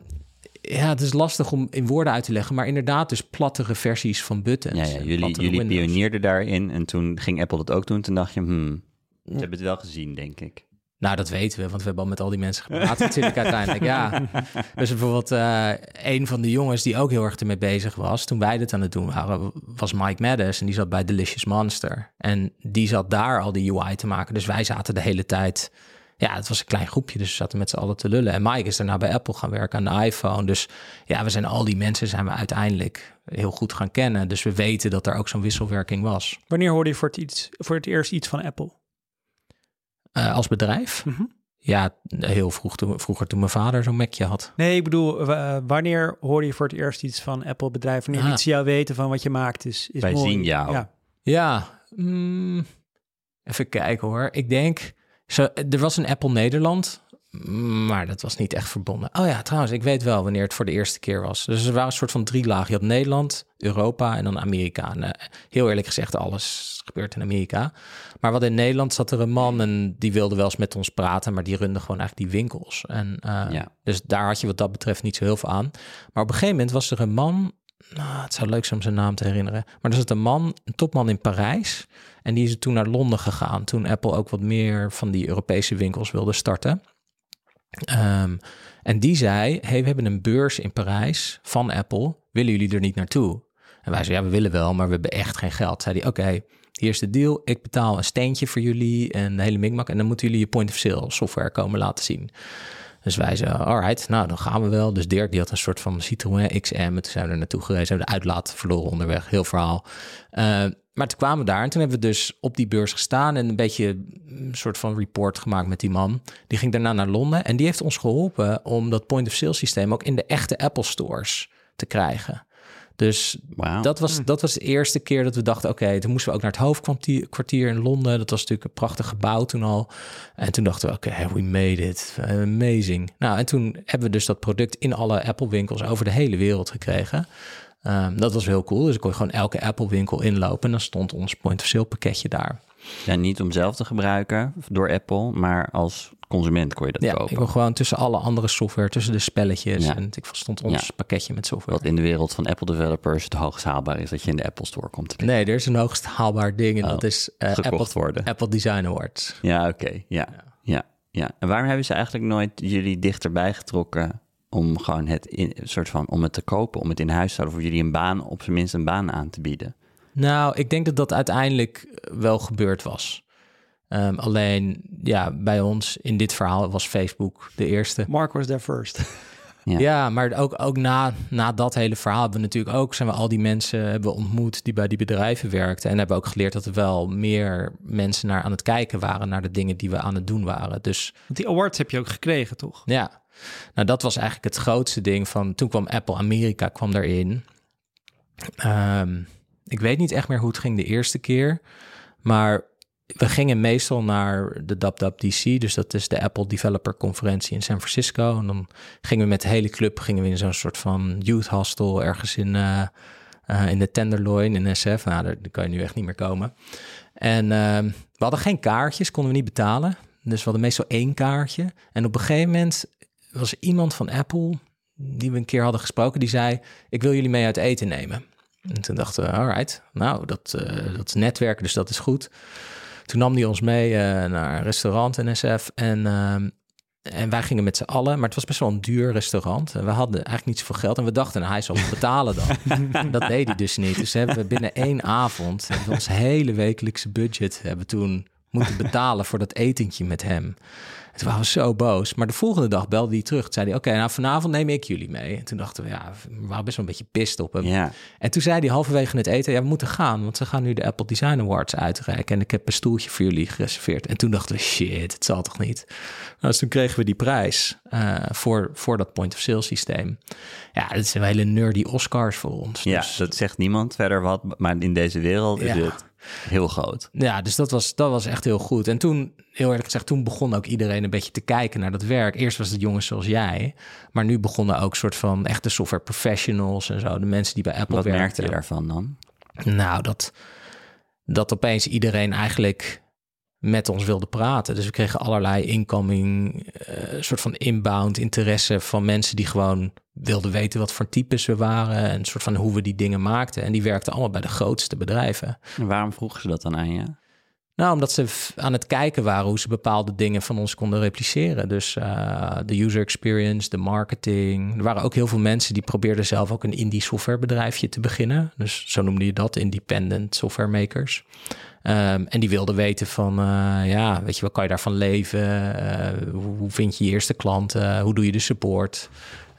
ja, het is lastig om in woorden uit te leggen, maar inderdaad dus plattere versies van buttons. Ja, jullie, jullie windows. pioneerden daarin en toen ging Apple dat ook doen. Toen dacht je, hmm, ze hebben het wel gezien, denk ik. Nou, dat weten we, want we hebben al met al die mensen gepraat [LAUGHS] natuurlijk uiteindelijk, ja. Dus bijvoorbeeld eh, een van de jongens die ook heel erg ermee bezig was, toen wij dit aan het doen waren, was Mike Maddes en die zat bij Delicious Monster. En die zat daar al die UI te maken, dus wij zaten de hele tijd... Ja, het was een klein groepje, dus we zaten met z'n allen te lullen. En Mike is daarna bij Apple gaan werken aan de iPhone. Dus ja, we zijn al die mensen zijn we uiteindelijk heel goed gaan kennen. Dus we weten dat er ook zo'n wisselwerking was. Wanneer hoorde je voor het, iets, voor het eerst iets van Apple? Eh, als bedrijf? Mhm. Ja, heel vroeg toen, vroeger toen mijn vader zo'n Macje had. Nee, ik bedoel, wanneer hoorde je voor het eerst iets van Apple bedrijf? Wanneer Ah. liet ze jou weten van wat je maakt is, is Wij mooi. zien jou. Ja. Ja, mm, even kijken hoor. Ik denk, zo, er was een Apple Nederland, maar dat was niet echt verbonden. Oh ja, trouwens, ik weet wel wanneer het voor de eerste keer was. Dus er waren een soort van drie lagen. Je had Nederland, Europa en dan Amerika. En, eh, heel eerlijk gezegd, alles gebeurt in Amerika. Maar wat in Nederland zat er een man en die wilde wel eens met ons praten, maar die runde gewoon eigenlijk die winkels. En, eh, Ja. Dus daar had je wat dat betreft niet zo heel veel aan. Maar op een gegeven moment was er een man nou, het zou leuk zijn om zijn naam te herinneren. Maar er zat een man, een topman in Parijs. En die is toen naar Londen gegaan. Toen Apple ook wat meer van die Europese winkels wilde starten. Ehm, en die zei: Hey, we hebben een beurs in Parijs van Apple. Willen jullie er niet naartoe? En wij zeiden: Ja, we willen wel, maar we hebben echt geen geld. Zei hij: Oké, hier is de deal. Ik betaal een steentje voor jullie en de hele mikmak. En dan moeten jullie je point of sale software komen laten zien. Dus wij zeiden, alright, nou dan gaan we wel. Dus Dirk die had een soort van Citroën XM. En toen zijn we er naartoe gereisd, hebben de uitlaat verloren onderweg. Heel verhaal. Uh, maar toen kwamen we daar en toen hebben we dus op die beurs gestaan... en een beetje een soort van report gemaakt met die man. Die ging daarna naar Londen en die heeft ons geholpen... om dat point-of-sale systeem ook in de echte Apple stores te krijgen. Dus dat, was, Hmm. dat was de eerste keer dat we dachten... oké, toen moesten we ook naar het hoofdkwartier in Londen. Dat was natuurlijk een prachtig gebouw toen al. En toen dachten we, oké, we made it. Amazing. Nou, en toen hebben we dus dat product in alle Apple-winkels... over de hele wereld gekregen. Um, dat was heel cool. Dus ik kon gewoon elke Apple-winkel inlopen... en dan stond ons point-of-sale pakketje daar. Ja, niet om zelf te gebruiken door Apple, maar als consument kon je dat ja, kopen. ik wil gewoon tussen alle andere software, tussen de spelletjes. Ja. En ik stond ons Ja. pakketje met software. Wat in de wereld van Apple developers het hoogst haalbaar is dat je in de Apple Store komt. te Nee, er is een hoogst haalbaar ding en Oh, dat is gekocht Apple, worden. Apple Design Awards. Ja, oké. Ja. ja, ja. En waarom hebben ze eigenlijk nooit jullie dichterbij getrokken om gewoon het in, soort van om het te kopen, om het in huis te houden, voor jullie een baan, op zijn minst een baan aan te bieden? Nou, ik denk dat dat uiteindelijk wel gebeurd was. Ehm, alleen, ja, bij ons in dit verhaal was Facebook de eerste. Mark was there first. [LAUGHS] Ja. Ja, maar ook, ook na, na dat hele verhaal hebben we natuurlijk ook... zijn we al die mensen hebben ontmoet die bij die bedrijven werkten... en hebben ook geleerd dat er wel meer mensen naar aan het kijken waren... naar de dingen die we aan het doen waren. Dus Want die awards heb je ook gekregen, toch? ja, nou dat was eigenlijk het grootste ding van... toen kwam Apple Amerika kwam daarin. Ehm, ik weet niet echt meer hoe het ging de eerste keer... maar we gingen meestal naar de WWDC, dus dat is de Apple Developer Conferentie in San Francisco. En dan gingen we met de hele club gingen we in zo'n soort van youth hostel ergens in, eh, eh, in de Tenderloin in SF. Nou, daar, daar kan je nu echt niet meer komen. En ehm, we hadden geen kaartjes, konden we niet betalen. Dus we hadden meestal één kaartje. En op een gegeven moment was er iemand van Apple, die we een keer hadden gesproken, die zei: Ik wil jullie mee uit eten nemen. En toen dachten we, alright, nou, dat, eh, dat is netwerken, dus dat is goed. Toen nam hij ons mee eh, naar een restaurant in SF. En, ehm, en wij gingen met z'n allen. Maar het was best wel een duur restaurant. En we hadden eigenlijk niet zoveel geld. En we dachten, nou, hij zal het [LAUGHS] betalen dan. dat deed hij dus niet. Dus hebben we binnen één avond... ons hele wekelijkse budget... hebben toen moeten betalen voor dat etentje met hem. En toen waren we zo boos. Maar de volgende dag belde hij terug. Toen zei hij, oké, nou vanavond neem ik jullie mee. En toen dachten we, ja, we waren best wel een beetje pist op hem. Ja, En toen zei hij halverwege het eten, ja, we moeten gaan, want ze gaan nu de Apple Design Awards uitreiken en ik heb een stoeltje voor jullie gereserveerd. En toen dachten we, shit, het zal toch niet? Nou, dus toen kregen we die prijs eh, voor, voor dat point-of-sale systeem. Ja, dat is een hele nerdy Oscars voor ons. ja Dus- dat zegt niemand verder wat, maar in deze wereld Ja. is het heel groot. Ja, dus dat was, dat was echt heel goed. En toen, heel eerlijk gezegd, toen begon ook iedereen een beetje te kijken naar dat werk. Eerst was het jongens zoals jij, maar nu begonnen ook soort van echte software professionals en zo. De mensen die bij Apple Wat werkten. merkte je daarvan dan? Nou, dat, dat opeens iedereen eigenlijk met ons wilde praten. Dus we kregen allerlei incoming, eh soort van inbound interesse van mensen die gewoon wilden weten wat voor types we waren en soort van hoe we die dingen maakten. En die werkten allemaal bij de grootste bedrijven. En waarom vroegen ze dat dan aan je? Nou, omdat ze aan het kijken waren hoe ze bepaalde dingen van ons konden repliceren. Dus eh, de user experience, de marketing. Er waren ook heel veel mensen die probeerden zelf ook een indie softwarebedrijfje te beginnen. Dus zo noemde je dat, independent software makers. Ehm, en die wilden weten van, eh, ja, weet je, wat kan je daarvan leven? Eh, hoe, hoe vind je je eerste klanten? Hoe doe je de support?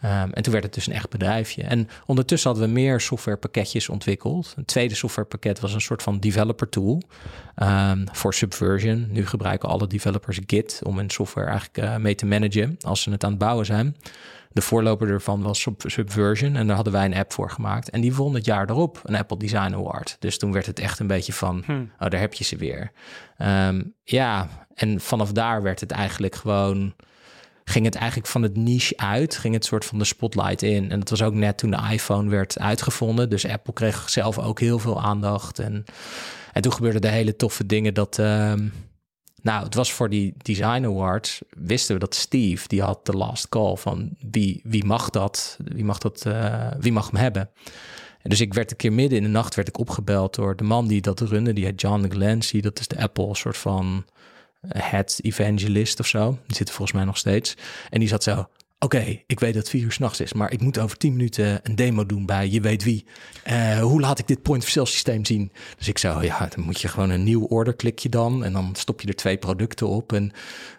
Ehm, en toen werd het dus een echt bedrijfje. En ondertussen hadden we meer softwarepakketjes ontwikkeld. Een tweede softwarepakket was een soort van developer tool ehm, voor Subversion. Nu gebruiken alle developers Git om hun software eigenlijk eh, mee te managen als ze het aan het bouwen zijn. De voorloper ervan was Sub- Subversion en daar hadden wij een app voor gemaakt. En die won het jaar daarop een Apple Design Award. Dus toen werd het echt een beetje van, oh, daar heb je ze weer. Ehm, ja, en vanaf daar werd het eigenlijk gewoon ging het eigenlijk van het niche uit, ging het soort van de spotlight in. En dat was ook net toen de iPhone werd uitgevonden. Dus Apple kreeg zelf ook heel veel aandacht. En, en toen gebeurden de hele toffe dingen dat... ehm, nou, het was voor die Design Awards, wisten we dat Steve, die had de last call van wie, wie mag dat, wie mag, dat, eh, wie mag hem hebben. En dus ik werd een keer midden in de nacht werd ik opgebeld door de man die dat runde. Die heet John Glancy. Dat is de Apple soort van head evangelist of zo. Die zit volgens mij nog steeds. En die zat zo, Oké, ik weet dat het vier uur s'nachts is, maar ik moet over tien minuten een demo doen bij je weet wie. Uh, hoe laat ik dit point of sale systeem zien? Dus ik zei, ja, dan moet je gewoon een nieuw order klik je dan en dan stop je er twee producten op. En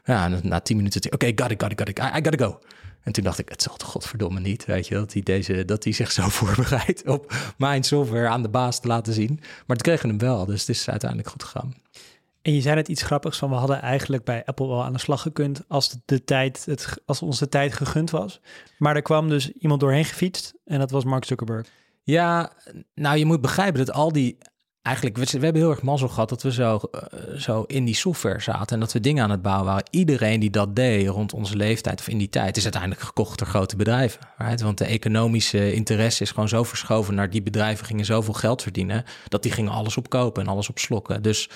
ja, na tien minuten, oké, got it, got it, got it, I, I gotta go. En toen dacht ik, het zal toch godverdomme niet, weet je, dat hij, deze, dat hij zich zo [LAUGHS] voorbereidt op mijn software aan de baas te laten zien. Maar het kregen hem wel, dus het is uiteindelijk goed gegaan. En je zei net iets grappigs van we hadden eigenlijk bij Apple wel aan de slag gekund als de tijd het, als onze tijd gegund was. Maar er kwam dus iemand doorheen gefietst en dat was Mark Zuckerberg. Ja, nou je moet begrijpen dat al die eigenlijk we, hebben heel erg mazzel gehad dat we zo, uh, zo in die software zaten en dat we dingen aan het bouwen waren. Iedereen die dat deed rond onze leeftijd of in die tijd is uiteindelijk gekocht door grote bedrijven. Right? Want de economische interesse is gewoon zo verschoven naar die bedrijven gingen zoveel geld verdienen dat die gingen alles opkopen en alles opslokken. Dus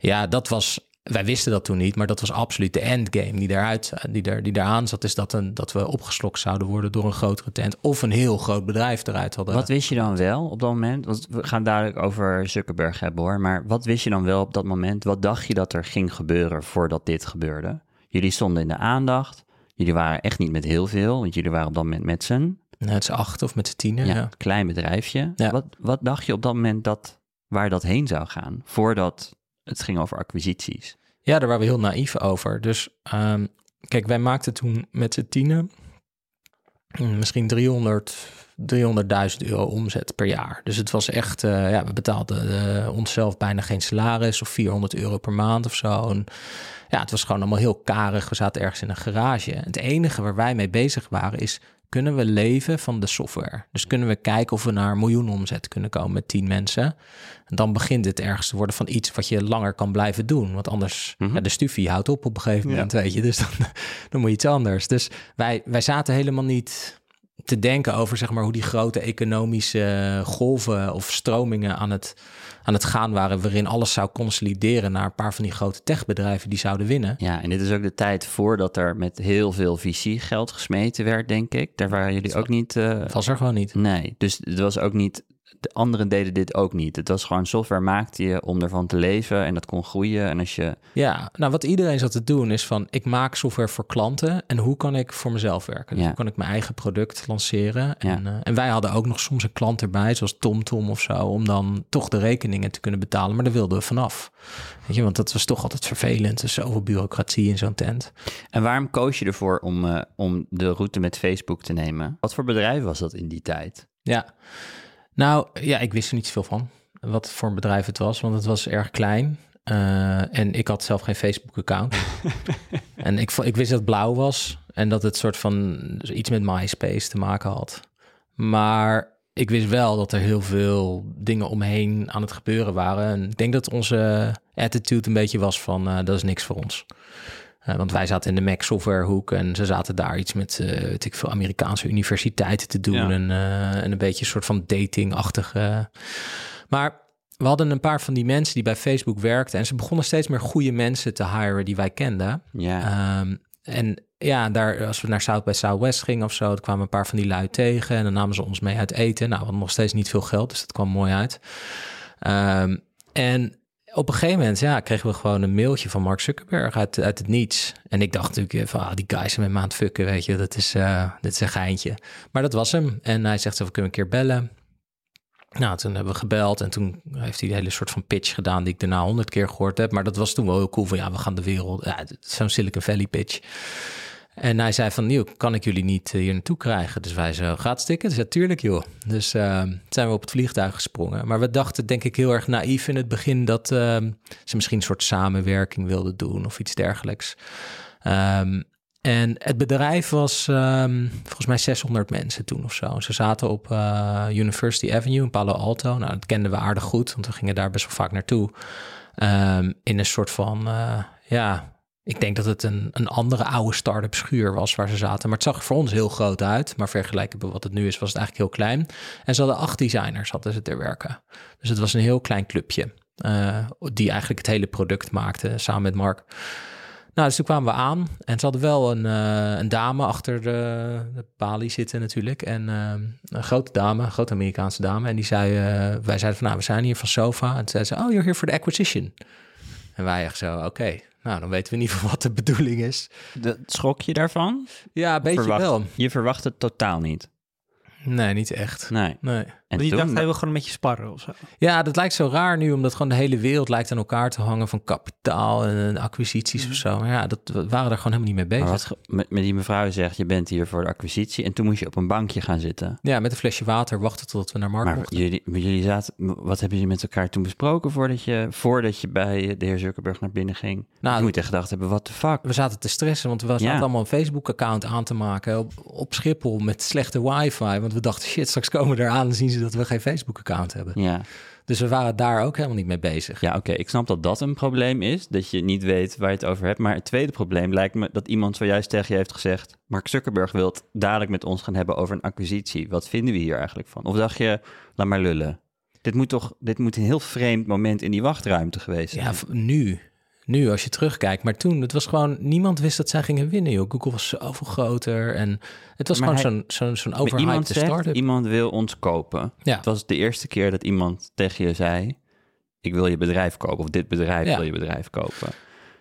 ja, dat was. Wij wisten dat toen niet, maar dat was absoluut de endgame die daaruit, die, daar, die daaraan zat. Is dat, een, dat we opgeslokt zouden worden door een grotere tent of een heel groot bedrijf eruit hadden. Wat wist je dan wel op dat moment? Want we gaan dadelijk over Zuckerberg hebben hoor. Maar wat wist je dan wel op dat moment? Wat dacht je dat er ging gebeuren voordat dit gebeurde? Jullie stonden in de aandacht. Jullie waren echt niet met heel veel, want jullie waren op dat moment met z'n... Met z'n acht of met z'n tienen, ja, Klein bedrijfje. Ja. Wat, wat dacht je op dat moment dat, waar dat heen zou gaan? Voordat het ging over acquisities. Ja, daar waren we heel naïef over. Dus um, kijk, wij maakten toen met z'n tienen mm, misschien 300, 300.000 euro omzet per jaar. Dus het was echt, uh, ja, we betaalden uh, onszelf bijna geen salaris of 400 euro per maand of zo. En ja, het was gewoon allemaal heel karig. We zaten ergens in een garage. Het enige waar wij mee bezig waren is kunnen we leven van de software? Dus kunnen we kijken of we naar een miljoen omzet kunnen komen met tien mensen? En dan begint het ergens te worden van iets wat je langer kan blijven doen. Want anders, mm ja, de stufie houdt op op een gegeven moment, weet je. Dus dan, [LAUGHS] dan moet je iets anders. Dus wij, wij zaten helemaal niet te denken over zeg maar, hoe die grote economische golven of stromingen aan het, aan het gaan waren, waarin alles zou consolideren naar een paar van die grote techbedrijven die zouden winnen. Ja, en dit is ook de tijd voordat er met heel veel VC-geld gesmeten werd, denk ik. Daar waren jullie ook niet. Uh... Was er gewoon niet. Nee, dus het was ook niet de anderen deden dit ook niet. Het was gewoon software maakte je om ervan te leven en dat kon groeien. En als je... Ja, nou wat iedereen zat te doen is van ik maak software voor klanten en hoe kan ik voor mezelf werken? Dus hoe kan ik mijn eigen product lanceren? En, uh, en wij hadden ook nog soms een klant erbij, zoals TomTom of zo, om dan toch de rekeningen te kunnen betalen. Maar daar wilden we vanaf. Weet je, want dat was toch altijd vervelend. Dus zoveel bureaucratie in zo'n tent. En waarom koos je ervoor om, uh, om de route met Facebook te nemen? Wat voor bedrijf was dat in die tijd? Ja, nou ja, ik wist er niet zoveel van. Wat voor een bedrijf het was, want het was erg klein. Uh, en ik had zelf geen Facebook-account. [LAUGHS] en ik, ik wist dat het blauw was en dat het soort van iets met MySpace te maken had. Maar ik wist wel dat er heel veel dingen omheen aan het gebeuren waren. En ik denk dat onze attitude een beetje was van uh, dat is niks voor ons. Uh, want wij zaten in de Mac softwarehoek en ze zaten daar iets met uh, weet ik veel Amerikaanse universiteiten te doen en, uh, en een beetje een soort van datingachtige. Maar we hadden een paar van die mensen die bij Facebook werkten en ze begonnen steeds meer goede mensen te hiren die wij kenden. Ja. Um, en ja, daar, als we naar South by Southwest gingen of zo, dan kwamen een paar van die lui tegen en dan namen ze ons mee uit eten. Nou, we hadden nog steeds niet veel geld, dus dat kwam mooi uit. Um, en op een gegeven moment ja, kregen we gewoon een mailtje van Mark Zuckerberg uit, uit het niets. En ik dacht natuurlijk van, ah, die guys zijn met me aan het fucken, weet je. Dat is, uh, is een geintje. Maar dat was hem. En hij zegt, we kunnen een keer bellen. Nou, toen hebben we gebeld en toen heeft hij een hele soort van pitch gedaan die ik daarna honderd keer gehoord heb. Maar dat was toen wel heel cool van, ja, we gaan de wereld... Ja, Zo'n Silicon Valley pitch. En hij zei van, nieuw, kan ik jullie niet eh, hier naartoe krijgen? Dus wij zo, gaat stikken? Dus ja, tuurlijk joh. Dus uh, zijn we op het vliegtuig gesprongen. Maar we dachten denk ik heel erg naïef in het begin... dat uh, ze misschien een soort samenwerking wilden doen of iets dergelijks. Um, en het bedrijf was volgens mij 600 mensen toen of zo. Ze zaten op uh, University Avenue in Palo Alto. Nou, dat kenden we aardig goed, want we gingen daar best wel vaak naartoe. In een soort van, ja ik denk dat het een, een andere oude start-up schuur was waar ze zaten. Maar het zag voor ons heel groot uit. Maar vergeleken met wat het nu is, was het eigenlijk heel klein. En ze hadden acht designers, hadden ze ter werken. Dus het was een heel klein clubje. Uh, die eigenlijk het hele product maakte samen met Mark. Nou, dus toen kwamen we aan en ze hadden wel een, eh, een dame achter de, de balie zitten natuurlijk. En eh, een grote dame, grote Amerikaanse dame. En die zei, eh, wij zeiden van, nou, we zijn hier van Sofa. En toen zei ze, oh, you're here for the acquisition. En wij echt zo, oké, nou, dan weten we in ieder geval wat de bedoeling is. De, schrok je daarvan? Ja, een beetje Verwacht- wel. Je verwacht het totaal niet. Nee, niet echt. Nee. Nee. En je dacht, hij wil gewoon een beetje sparren of zo. Ja, dat lijkt zo raar nu, omdat gewoon de hele wereld lijkt aan elkaar te hangen van kapitaal en acquisities of zo. Maar ja, dat we waren er gewoon helemaal niet mee bezig. maar wat, met, met die mevrouw zegt, je bent hier voor de acquisitie. En toen moest je op een bankje gaan zitten. Ja, met een flesje water wachten tot we naar Mark Maar mochten. jullie, maar jullie zaten, wat hebben jullie met elkaar toen besproken voordat je, voordat je bij de heer Zuckerberg naar binnen ging? Nou, je moet echt gedacht hebben, what the fuck? we zaten te stressen, want we zaten Ja. allemaal een Facebook-account aan te maken op, op Schiphol met slechte wifi. Want we dachten, shit, straks komen we eraan en zien ze dat we geen Facebook-account hebben. Ja, Dus we waren daar ook helemaal niet mee bezig. ja oké, ik snap dat dat een probleem is, dat je niet weet waar je het over hebt. Maar het tweede probleem lijkt me dat iemand zojuist tegen je heeft gezegd, Mark Zuckerberg wil het dadelijk met ons gaan hebben over een acquisitie. Wat vinden we hier eigenlijk van? Of dacht je, laat maar lullen. Dit moet toch, dit moet een heel vreemd moment in die wachtruimte geweest zijn. Ja, nu. Nu, als je terugkijkt. Maar toen, het was gewoon... Niemand wist dat zij gingen winnen, joh. Google was zoveel groter. En het was Maar gewoon zo'n zo'n zo'n overhyped start-up. iemand wil ons kopen. Ja. Het was de eerste keer dat iemand tegen je zei... ik wil je bedrijf kopen, of dit bedrijf Ja. wil je bedrijf kopen.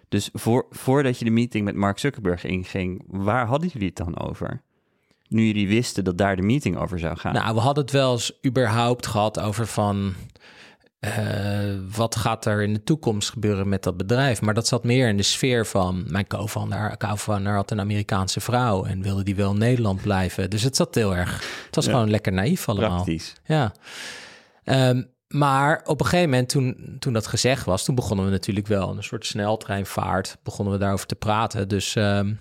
Dus voor, voordat je de meeting met Mark Zuckerberg inging... waar hadden jullie het dan over? Nu jullie wisten dat daar de meeting over zou gaan. Nou, we hadden het wel eens überhaupt gehad over van... eh, wat gaat er in de toekomst gebeuren met dat bedrijf? Maar dat zat meer in de sfeer van... mijn co-founder, co-founder had een Amerikaanse vrouw... en wilde die wel in Nederland blijven. Dus het zat heel erg... Het was Ja. gewoon lekker naïef allemaal. Praktisch. Ja. Ehm, maar op een gegeven moment, toen, toen dat gezegd was, toen begonnen we natuurlijk wel een soort sneltreinvaart. Begonnen we daarover te praten. Dus ehm,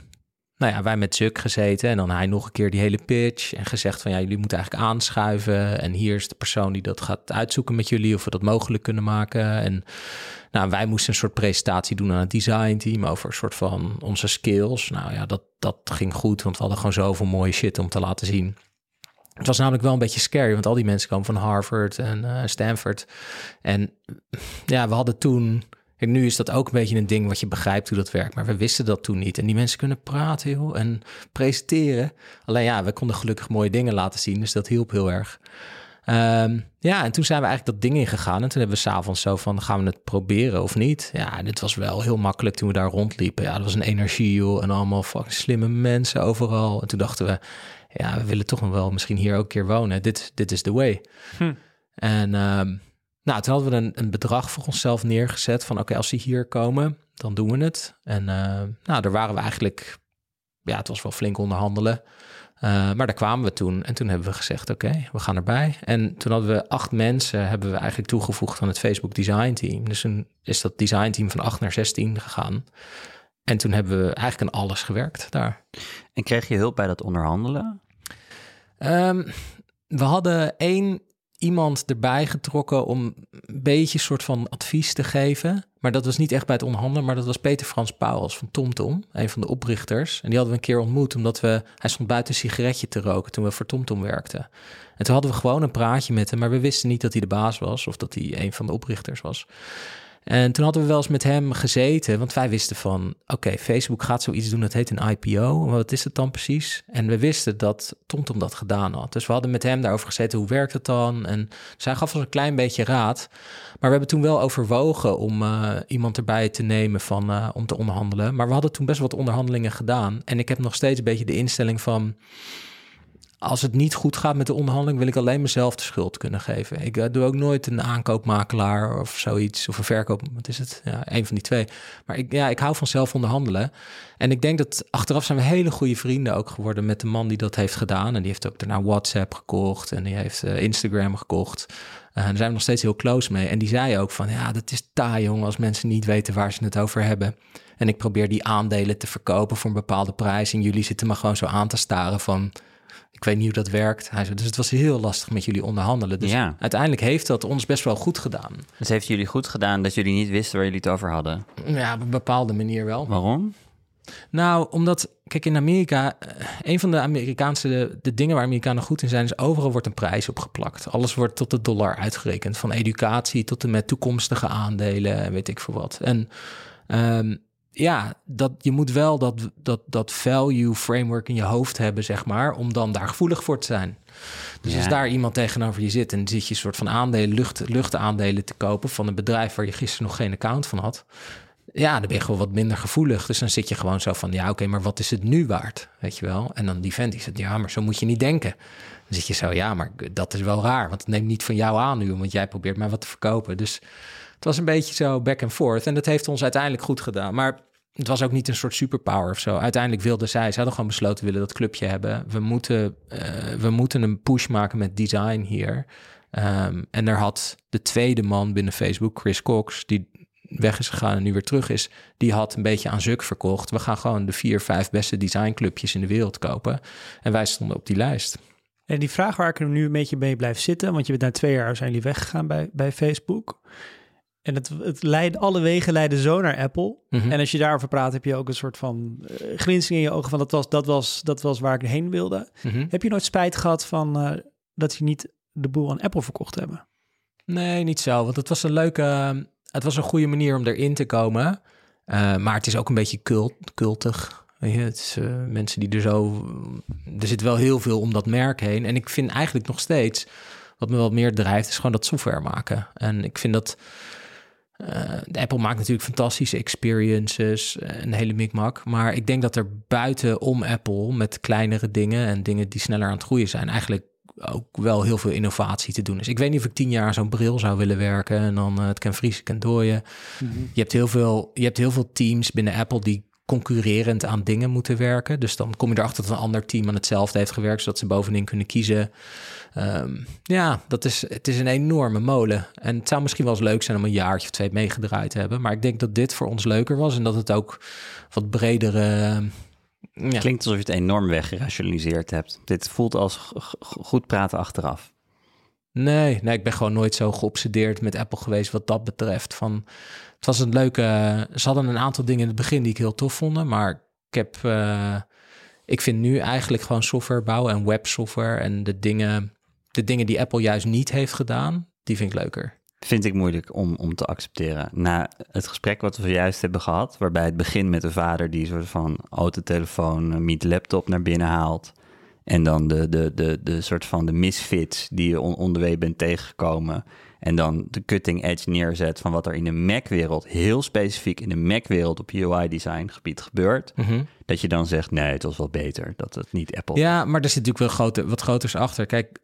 nou ja, wij met Zuck gezeten en dan hij nog een keer die hele pitch. En gezegd van ja, jullie moeten eigenlijk aanschuiven. En hier is de persoon die dat gaat uitzoeken met jullie, of we dat mogelijk kunnen maken. En nou, wij moesten een soort presentatie doen aan het designteam over een soort van onze skills. Nou ja, dat, dat ging goed, want we hadden gewoon zoveel mooie shit om te laten zien. Het was namelijk wel een beetje scary, want al die mensen komen van Harvard en eh, Stanford. En ja, we hadden toen... Kijk, nu is dat ook een beetje een ding wat je begrijpt hoe dat werkt. Maar we wisten dat toen niet. En die mensen kunnen praten joh, en presenteren. Alleen ja, we konden gelukkig mooie dingen laten zien. Dus dat hielp heel erg. Ehm, ja, en toen zijn we eigenlijk dat ding ingegaan. En toen hebben we s'avonds zo van, gaan we het proberen of niet? Ja, dit was wel heel makkelijk toen we daar rondliepen. Ja, dat was een energie joh. En allemaal fucking slimme mensen overal. En toen dachten we, ja, we willen toch nog wel misschien hier ook een keer wonen. Dit, dit is the way. Hm. En ehm, nou, toen hadden we een, een bedrag voor onszelf neergezet van oké, als ze hier komen, dan doen we het. En eh, nou, daar waren we eigenlijk, ja, het was wel flink onderhandelen. Eh, maar daar kwamen we toen en toen hebben we gezegd, oké, we gaan erbij. En toen hadden we acht mensen, hebben we eigenlijk toegevoegd aan het Facebook Design Team. Dus toen is dat design team van acht naar 16 gegaan. En toen hebben we eigenlijk aan alles gewerkt daar. En kreeg je hulp bij dat onderhandelen? Ehm, we hadden één iemand erbij getrokken om een beetje soort van advies te geven. Maar dat was niet echt bij het onderhandelen, maar dat was Peter Frans Pauwels van TomTom, een van de oprichters. En die hadden we een keer ontmoet, omdat we, hij stond buiten een sigaretje te roken toen we voor TomTom werkten. En toen hadden we gewoon een praatje met hem, maar we wisten niet dat hij de baas was of dat hij een van de oprichters was. En toen hadden we wel eens met hem gezeten, want wij wisten van, oké, Facebook gaat zoiets doen, dat heet een IPO. Wat is het dan precies? En we wisten dat TomTom dat gedaan had. Dus we hadden met hem daarover gezeten, hoe werkt het dan? En zij gaf ons een klein beetje raad. Maar we hebben toen wel overwogen om eh, iemand erbij te nemen van, eh, om te onderhandelen. Maar we hadden toen best wat onderhandelingen gedaan. En ik heb nog steeds een beetje de instelling van als het niet goed gaat met de onderhandeling, wil ik alleen mezelf de schuld kunnen geven. Ik eh, doe ook nooit een aankoopmakelaar of zoiets, of een verkoop. Wat is het? Ja, een van die twee. Maar ik, ja, ik hou van zelf onderhandelen. En ik denk dat achteraf zijn we hele goede vrienden ook geworden met de man die dat heeft gedaan. En die heeft ook daarna WhatsApp gekocht en die heeft eh, Instagram gekocht. Eh, en daar zijn we nog steeds heel close mee. En die zei ook van, ja, dat is taai, jongen, als mensen niet weten waar ze het over hebben. En ik probeer die aandelen te verkopen voor een bepaalde prijs. En jullie zitten me gewoon zo aan te staren van, ik weet niet hoe dat werkt. Hij zei, dus het was heel lastig met jullie onderhandelen. Dus Ja. uiteindelijk heeft dat ons best wel goed gedaan. Dus heeft jullie goed gedaan dat jullie niet wisten waar jullie het over hadden? Ja, op een bepaalde manier wel. Waarom? Nou, omdat, kijk, in Amerika, eh, een van de Amerikaanse, de, de dingen waar Amerikanen goed in zijn, is overal wordt een prijs opgeplakt. Alles wordt tot de dollar uitgerekend, van educatie tot en met toekomstige aandelen en weet ik veel wat. En ehm, ja, dat, je moet wel dat, dat, dat value framework in je hoofd hebben, zeg maar, om dan daar gevoelig voor te zijn. Dus Ja. als daar iemand tegenover je zit en zit je een soort van aandelen, lucht, luchtaandelen te kopen van een bedrijf waar je gisteren nog geen account van had. Ja, dan ben je gewoon wat minder gevoelig. Dus dan zit je gewoon zo van, ja, oké, maar wat is het nu waard? Weet je wel? En dan die vent die zegt, ja, maar zo moet je niet denken. Dan zit je zo, ja, maar dat is wel raar, want het neemt niet van jou aan nu, want jij probeert mij wat te verkopen. Dus het was een beetje zo back and forth. En dat heeft ons uiteindelijk goed gedaan. Maar het was ook niet een soort superpower of zo. Uiteindelijk wilden zij, ze hadden gewoon besloten, willen dat clubje hebben. We moeten, eh, we moeten een push maken met design hier. Ehm, en er had de tweede man binnen Facebook, Chris Cox, die weg is gegaan en nu weer terug is, die had een beetje aan Zuk verkocht. We gaan gewoon de vier, vijf beste designclubjes in de wereld kopen. En wij stonden op die lijst. En die vraag waar ik nu een beetje mee blijf zitten, want je bent na twee jaar zijn jullie weggegaan bij, bij Facebook. En het, het leidde, alle wegen leiden zo naar Apple. Mhm. En als je daarover praat, heb je ook een soort van uh, glinstering in je ogen van dat was, dat, was, dat was waar ik heen wilde. Mhm. Heb je nooit spijt gehad van uh, dat je niet de boel aan Apple verkocht hebben? Nee, niet zo. Want het was een leuke, het was een goede manier om erin te komen. Uh, maar het is ook een beetje cult, cultig. Weet je, het is uh, mensen die er zo. Er zit wel heel veel om dat merk heen. En ik vind eigenlijk nog steeds. Wat me wat meer drijft, is gewoon dat software maken. En ik vind dat. Uh, Apple maakt natuurlijk fantastische experiences, een hele mikmak. Maar ik denk dat er buiten om Apple met kleinere dingen en dingen die sneller aan het groeien zijn, eigenlijk ook wel heel veel innovatie te doen is. Ik weet niet of ik tien jaar zo'n bril zou willen werken en dan uh, het kan vriezen, kan dooien. Mm -hmm. Je hebt heel veel, je hebt heel veel teams binnen Apple die concurrerend aan dingen moeten werken. Dus dan kom je erachter dat een ander team aan hetzelfde heeft gewerkt, zodat ze bovenin kunnen kiezen. Um, ja, dat is, het is een enorme molen. En het zou misschien wel eens leuk zijn om een jaartje of twee meegedraaid te hebben. Maar ik denk dat dit voor ons leuker was en dat het ook wat bredere. Ja. Klinkt alsof je het enorm weggerationaliseerd hebt. Dit voelt als goed praten achteraf. Nee, nee, ik ben gewoon nooit zo geobsedeerd met Apple geweest wat dat betreft. Van, het was een leuke. Ze hadden een aantal dingen in het begin die ik heel tof vond, maar ik heb. Uh, ik vind nu eigenlijk gewoon software bouwen en websoftware en de dingen, de dingen die Apple juist niet heeft gedaan, die vind ik leuker. Vind ik moeilijk om, om te accepteren. Na het gesprek wat we juist hebben gehad, waarbij het begint met de vader die soort van autotelefoon, meet laptop naar binnen haalt. En dan de, de, de, de soort van de misfits die je on, onderweg bent tegengekomen. En dan de cutting edge neerzet van wat er in de Mac-wereld, heel specifiek in de Mac-wereld op UI-design gebied gebeurt. Mm -hmm. Dat je dan zegt, nee, het was wel beter dat het niet Apple Ja, maar er zit natuurlijk wel grote, wat groters achter. Kijk,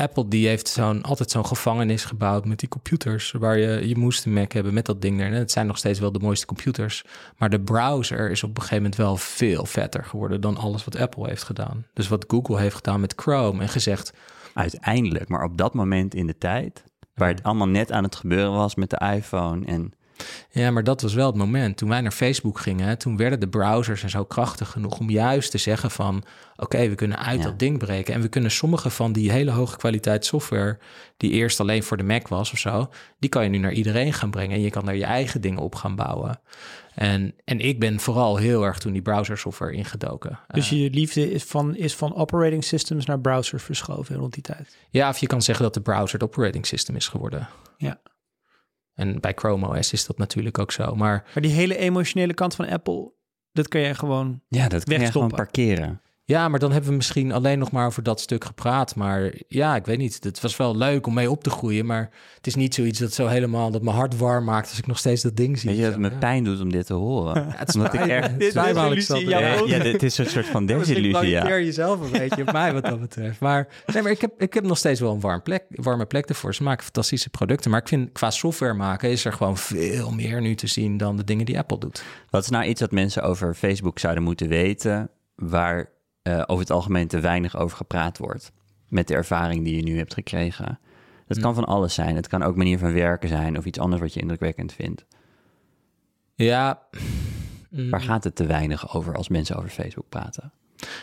Apple die heeft zo'n, altijd zo'n gevangenis gebouwd met die computers. Waar je, je moest een Mac hebben met dat ding er. En het zijn nog steeds wel de mooiste computers. Maar de browser is op een gegeven moment wel veel vetter geworden dan alles wat Apple heeft gedaan. Dus wat Google heeft gedaan met Chrome en gezegd. Uiteindelijk, maar op dat moment in de tijd, waar het allemaal net aan het gebeuren was met de iPhone en ja, maar dat was wel het moment. Toen wij naar Facebook gingen, toen werden de browsers en zo krachtig genoeg om juist te zeggen van... oké, okay, we kunnen uit ja. dat ding breken. En we kunnen sommige van die hele hoge kwaliteit software... die eerst alleen voor de Mac was of zo... die kan je nu naar iedereen gaan brengen. En je kan daar je eigen dingen op gaan bouwen. En, en ik ben vooral heel erg toen die browser software ingedoken. Dus je liefde is van, is van operating systems naar browsers verschoven rond die tijd? Ja, of je kan zeggen dat de browser het operating system is geworden. Ja. En bij Chrome OS is dat natuurlijk ook zo. Maar, maar die hele emotionele kant van Apple, dat kun je gewoon Ja, dat kun je gewoon parkeren. Ja, maar dan hebben we misschien alleen nog maar over dat stuk gepraat. Maar ja, ik weet niet. Het was wel leuk om mee op te groeien. Maar het is niet zoiets dat zo helemaal dat mijn hart warm maakt als ik nog steeds dat ding zie. Weet je dat het me pijn doet om dit te horen? Ja, [LAUGHS] het is Omdat ik dit is. Ja, ja, dit is een soort van [LAUGHS] desillusie, ja. jezelf een beetje op mij wat dat betreft. Maar, nee, maar ik, heb, ik heb nog steeds wel een warm plek, warme plek ervoor. Ze maken fantastische producten. Maar ik vind qua software maken is er gewoon veel meer nu te zien dan de dingen die Apple doet. Wat is nou iets dat mensen over Facebook zouden moeten weten... waar uh, over het algemeen te weinig over gepraat wordt. Met de ervaring die je nu hebt gekregen. Dat Hm. kan van alles zijn. Het kan ook manier van werken zijn of iets anders wat je indrukwekkend vindt. Ja. Waar gaat het te weinig over als mensen over Facebook praten?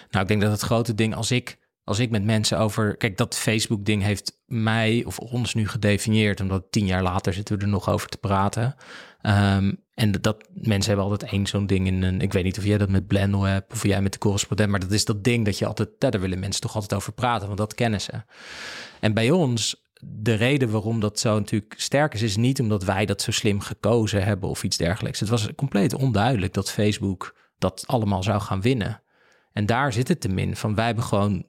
Nou, ik denk dat het grote ding als ik, als ik met mensen over. Kijk, dat Facebook-ding heeft mij of ons nu gedefinieerd, omdat tien jaar later zitten we er nog over te praten. Um, en dat mensen hebben altijd één zo'n ding in een. Ik weet niet of jij dat met Blendel hebt of jij met de correspondent, maar dat is dat ding dat je altijd. Daar willen mensen toch altijd over praten, want dat kennen ze. En bij ons de reden waarom dat zo natuurlijk sterk is, is niet omdat wij dat zo slim gekozen hebben of iets dergelijks. Het was compleet onduidelijk dat Facebook dat allemaal zou gaan winnen. En daar zit het te min van. Wij hebben gewoon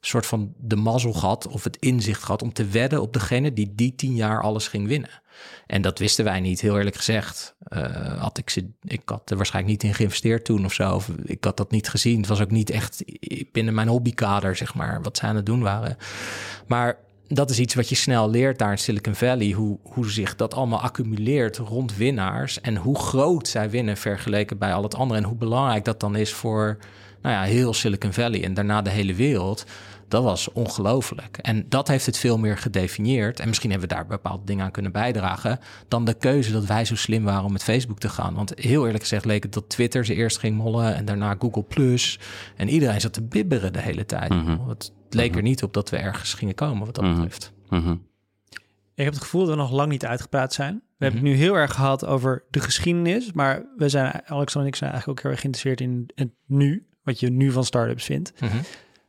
soort van de mazzel gehad of het inzicht gehad om te wedden op degene die die tien jaar alles ging winnen. En dat wisten wij niet, heel eerlijk gezegd. Uh, had ik, ze, ik had er waarschijnlijk niet in geïnvesteerd toen of zo. Of ik had dat niet gezien. Het was ook niet echt binnen mijn hobbykader, zeg maar, wat zij aan het doen waren. Maar dat is iets wat je snel leert daar in Silicon Valley. Hoe, hoe zich dat allemaal accumuleert rond winnaars. En hoe groot zij winnen vergeleken bij al het andere. En hoe belangrijk dat dan is voor nou ja, heel Silicon Valley en daarna de hele wereld. Dat was ongelooflijk. En dat heeft het veel meer gedefinieerd. En misschien hebben we daar bepaalde dingen aan kunnen bijdragen. dan de keuze dat wij zo slim waren om met Facebook te gaan. Want heel eerlijk gezegd leek het dat Twitter ze eerst ging mollen. en daarna Google Plus. En iedereen zat te bibberen de hele tijd. Mhm. Het leek er mhm. niet op dat we ergens gingen komen wat dat mhm. betreft. Ik heb het gevoel dat we nog lang niet uitgepraat zijn. We hebben het nu heel erg gehad over de geschiedenis. Maar we zijn, Alexander en ik zijn eigenlijk ook heel erg geïnteresseerd in het nu. Wat je nu van startups vindt.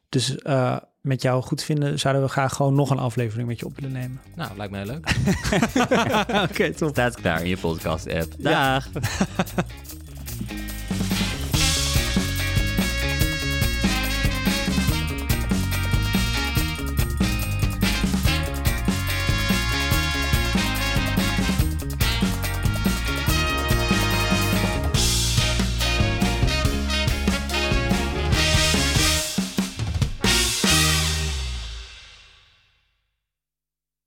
Dus uh, met jou goed vinden, zouden we graag gewoon nog een aflevering met je op willen nemen. Nou, lijkt mij leuk. [LAUGHS] [LAUGHS] Oké, okay, top. Staat klaar in je podcast-app. Dag. Ja. [LAUGHS]